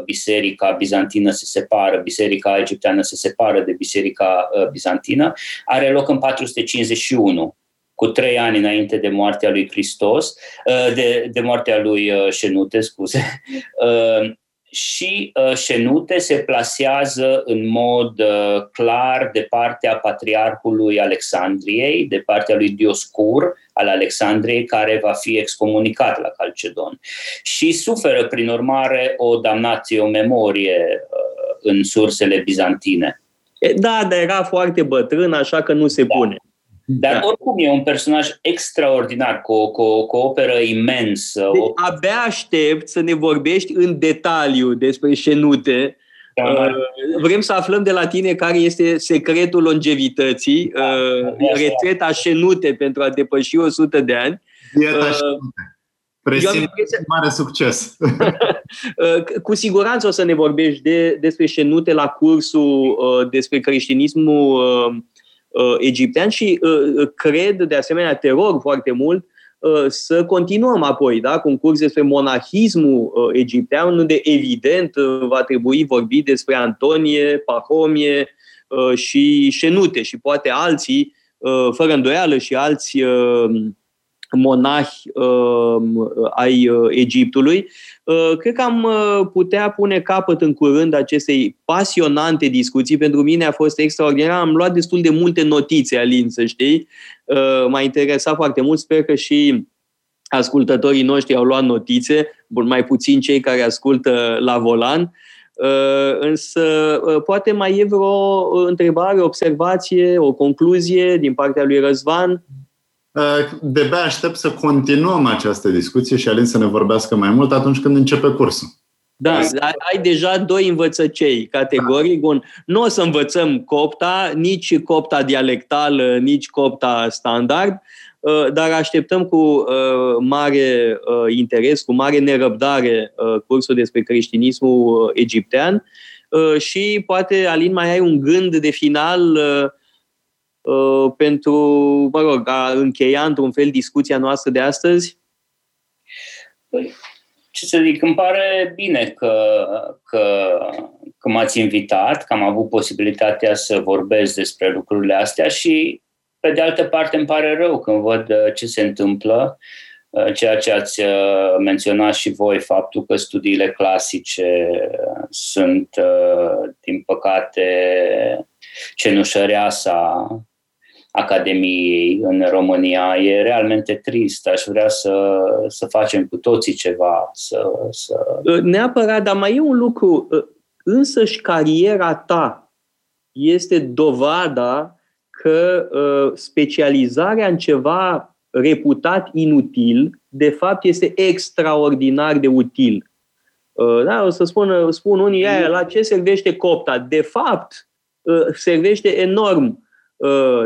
biserica bizantină se separă, biserica egipteană se separă de biserica bizantină, are loc în 451 cu trei ani înainte de moartea lui Hristos, uh, de, de moartea lui uh, Șenute, scuze, uh, și Șenute se plasează în mod clar de partea patriarhului Alexandriei, de partea lui Dioscur al Alexandriei, care va fi excomunicat la Calcedon. Și suferă, prin urmare, o damnație, o memorie în sursele bizantine. Da, dar era foarte bătrân, așa că nu se da. pune. Dar da. oricum e un personaj extraordinar, cu, cu, cu o operă imensă. Deci, o... Abia aștept să ne vorbești în detaliu despre Șenute. Da, uh, vrem să aflăm de la tine care este secretul longevității, da, uh, da, rețeta Șenute pentru a depăși 100 de ani. Dieta uh, mare succes. Uh, cu siguranță o să ne vorbești de, despre Șenute la cursul uh, despre creștinismul uh, uh, egiptean și uh, cred, de asemenea, te rog foarte mult uh, să continuăm apoi, da, cu un curs despre monahismul uh, egiptean, unde evident uh, va trebui vorbi despre Antonie, Pahomie uh, și Șenute și poate alții fără îndoială și alți monahi ai Egiptului, cred că am putea pune capăt în curând acestei pasionante discuții. Pentru mine a fost extraordinar. Am luat destul de multe notițe, Alin, să știi. M-a interesat foarte mult. Sper că și ascultătorii noștri au luat notițe, mai puțin cei care ascultă la volan. Uh, însă uh, poate mai e vreo întrebare, observație, o concluzie din partea lui Răzvan? Uh, de aștept să continuăm această discuție și Alin să ne vorbească mai mult atunci când începe cursul. Da, ai deja doi învățăcei categoric. Bun. Nu o să învățăm copta, nici copta dialectală, nici copta standard. Uh, dar așteptăm cu uh, mare uh, interes, cu mare nerăbdare cursul despre creștinismul egiptean și poate, Alin, mai ai un gând de final pentru, mă rog, a încheia într-un fel discuția noastră de astăzi? Păi, ce să zic, îmi pare bine că, că, că m-ați invitat, că am avut posibilitatea să vorbesc despre lucrurile astea și pe de altă parte, îmi pare rău când văd uh, ce se întâmplă, uh, ceea ce ați uh, menționat și voi, faptul că studiile clasice sunt, din păcate, cenușăreasa Academiei în România. E realmente trist. Aș vrea să, să facem cu toții ceva. Să, să... Neapărat, dar mai e un lucru. Însăși cariera ta este dovada că uh, specializarea în ceva reputat inutil, de fapt, este extraordinar de util. Uh, da, o să spun, spun unii, aia, la ce servește copta? De fapt, uh, servește enorm uh,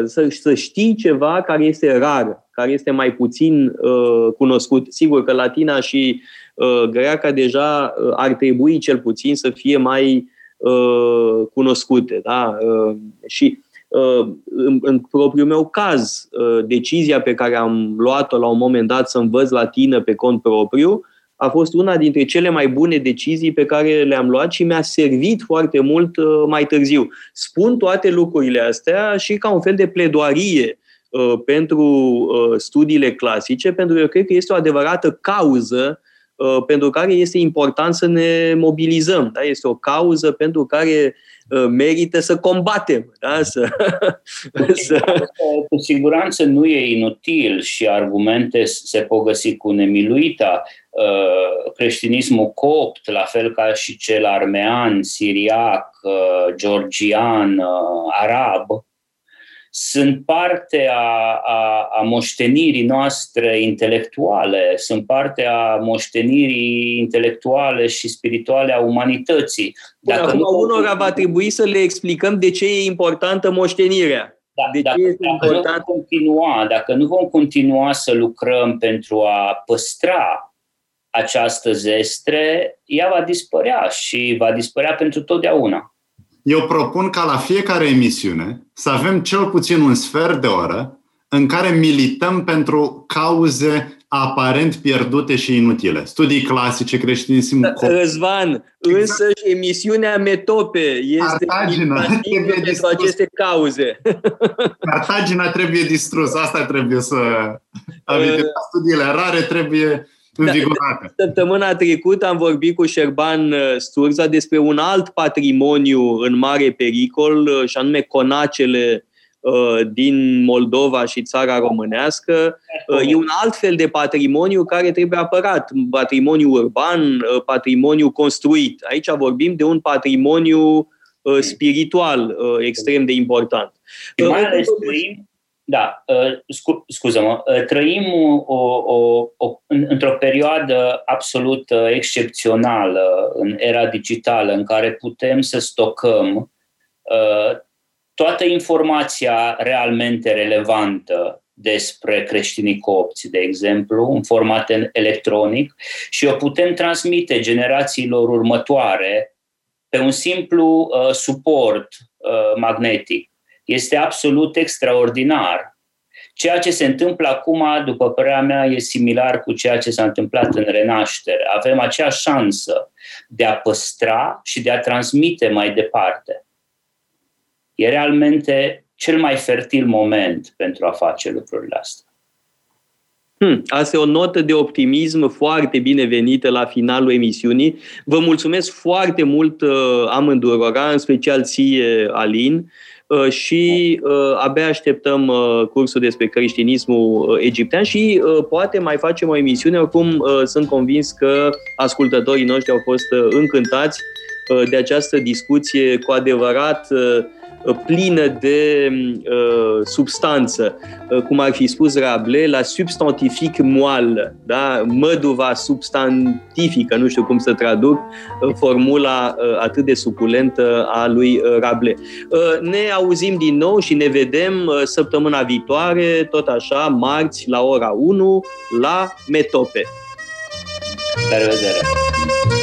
să, să știi ceva care este rar, care este mai puțin uh, cunoscut. Sigur că latina și uh, greaca deja uh, ar trebui cel puțin să fie mai uh, cunoscute. Da? Uh, și Uh, în, în propriul meu caz, uh, decizia pe care am luat-o la un moment dat să învăț latină pe cont propriu a fost una dintre cele mai bune decizii pe care le-am luat și mi-a servit foarte mult uh, mai târziu. Spun toate lucrurile astea și ca un fel de pledoarie pentru studiile clasice, pentru că eu cred că este o adevărată cauză pentru care este important să ne mobilizăm. Da? Este o cauză pentru care Uh, merită să combatem. Da? Să, să... Cu siguranță nu e inutil și argumente se pot găsi cu nemiluita. Uh, creștinismul copt, la fel ca și cel armean, siriac, uh, georgian, arab, sunt parte a, a, a moștenirii noastre intelectuale, sunt parte a moștenirii intelectuale și spirituale a umanității. Dacă acum nu unora va trebui să le explicăm de ce e importantă moștenirea. Da, de dacă, ce este dacă, important? nu continua, dacă nu vom continua să lucrăm pentru a păstra această zestre, ea va dispărea și va dispărea pentru totdeauna eu propun ca la fiecare emisiune să avem cel puțin un sfert de oră în care milităm pentru cauze aparent pierdute și inutile. Studii clasice, creștinism... Da, Răzvan, exact. însă și emisiunea Metope este Cartagina trebuie pentru aceste cauze. Cartagina trebuie distrus, asta trebuie să amintim. Uh, Studiile rare trebuie învigorată. Da, săptămâna trecută am vorbit cu Șerban uh, Sturza despre un alt patrimoniu în mare pericol, uh, și anume conacele uh, din Moldova și țara românească. E un alt fel de patrimoniu care trebuie apărat. Patrimoniu urban, patrimoniu construit. Aici vorbim de un patrimoniu spiritual extrem de important. Mai ales da, uh, scu- scuză-mă, uh, trăim o, o, o, într-o perioadă absolut uh, excepțională în era digitală în care putem să stocăm toată informația realmente relevantă despre creștinii copți, de exemplu, în format electronic și o putem transmite generațiilor următoare pe un simplu uh, suport uh, magnetic este absolut extraordinar. Ceea ce se întâmplă acum, după părerea mea, e similar cu ceea ce s-a întâmplat în renaștere. Avem acea șansă de a păstra și de a transmite mai departe. E realmente cel mai fertil moment pentru a face lucrurile astea. Hmm, asta e o notă de optimism foarte binevenită la finalul emisiunii. Vă mulțumesc foarte mult uh, amândurora, în special ție, Alin, uh, și uh, abia așteptăm uh, cursul despre creștinismul uh, egiptean și uh, poate mai facem o emisiune. Oricum, uh, sunt convins că ascultătorii noștri au fost uh, încântați uh, de această discuție cu adevărat uh, plină de uh, substanță, uh, cum ar fi spus Rabelais, la substantific moală, da? măduva substantifică, nu știu cum să traduc uh, formula uh, atât de suculentă a lui uh, Rabelais. Uh, ne auzim din nou și ne vedem uh, săptămâna viitoare, tot așa, marți, la ora 1, la Metope. La revedere!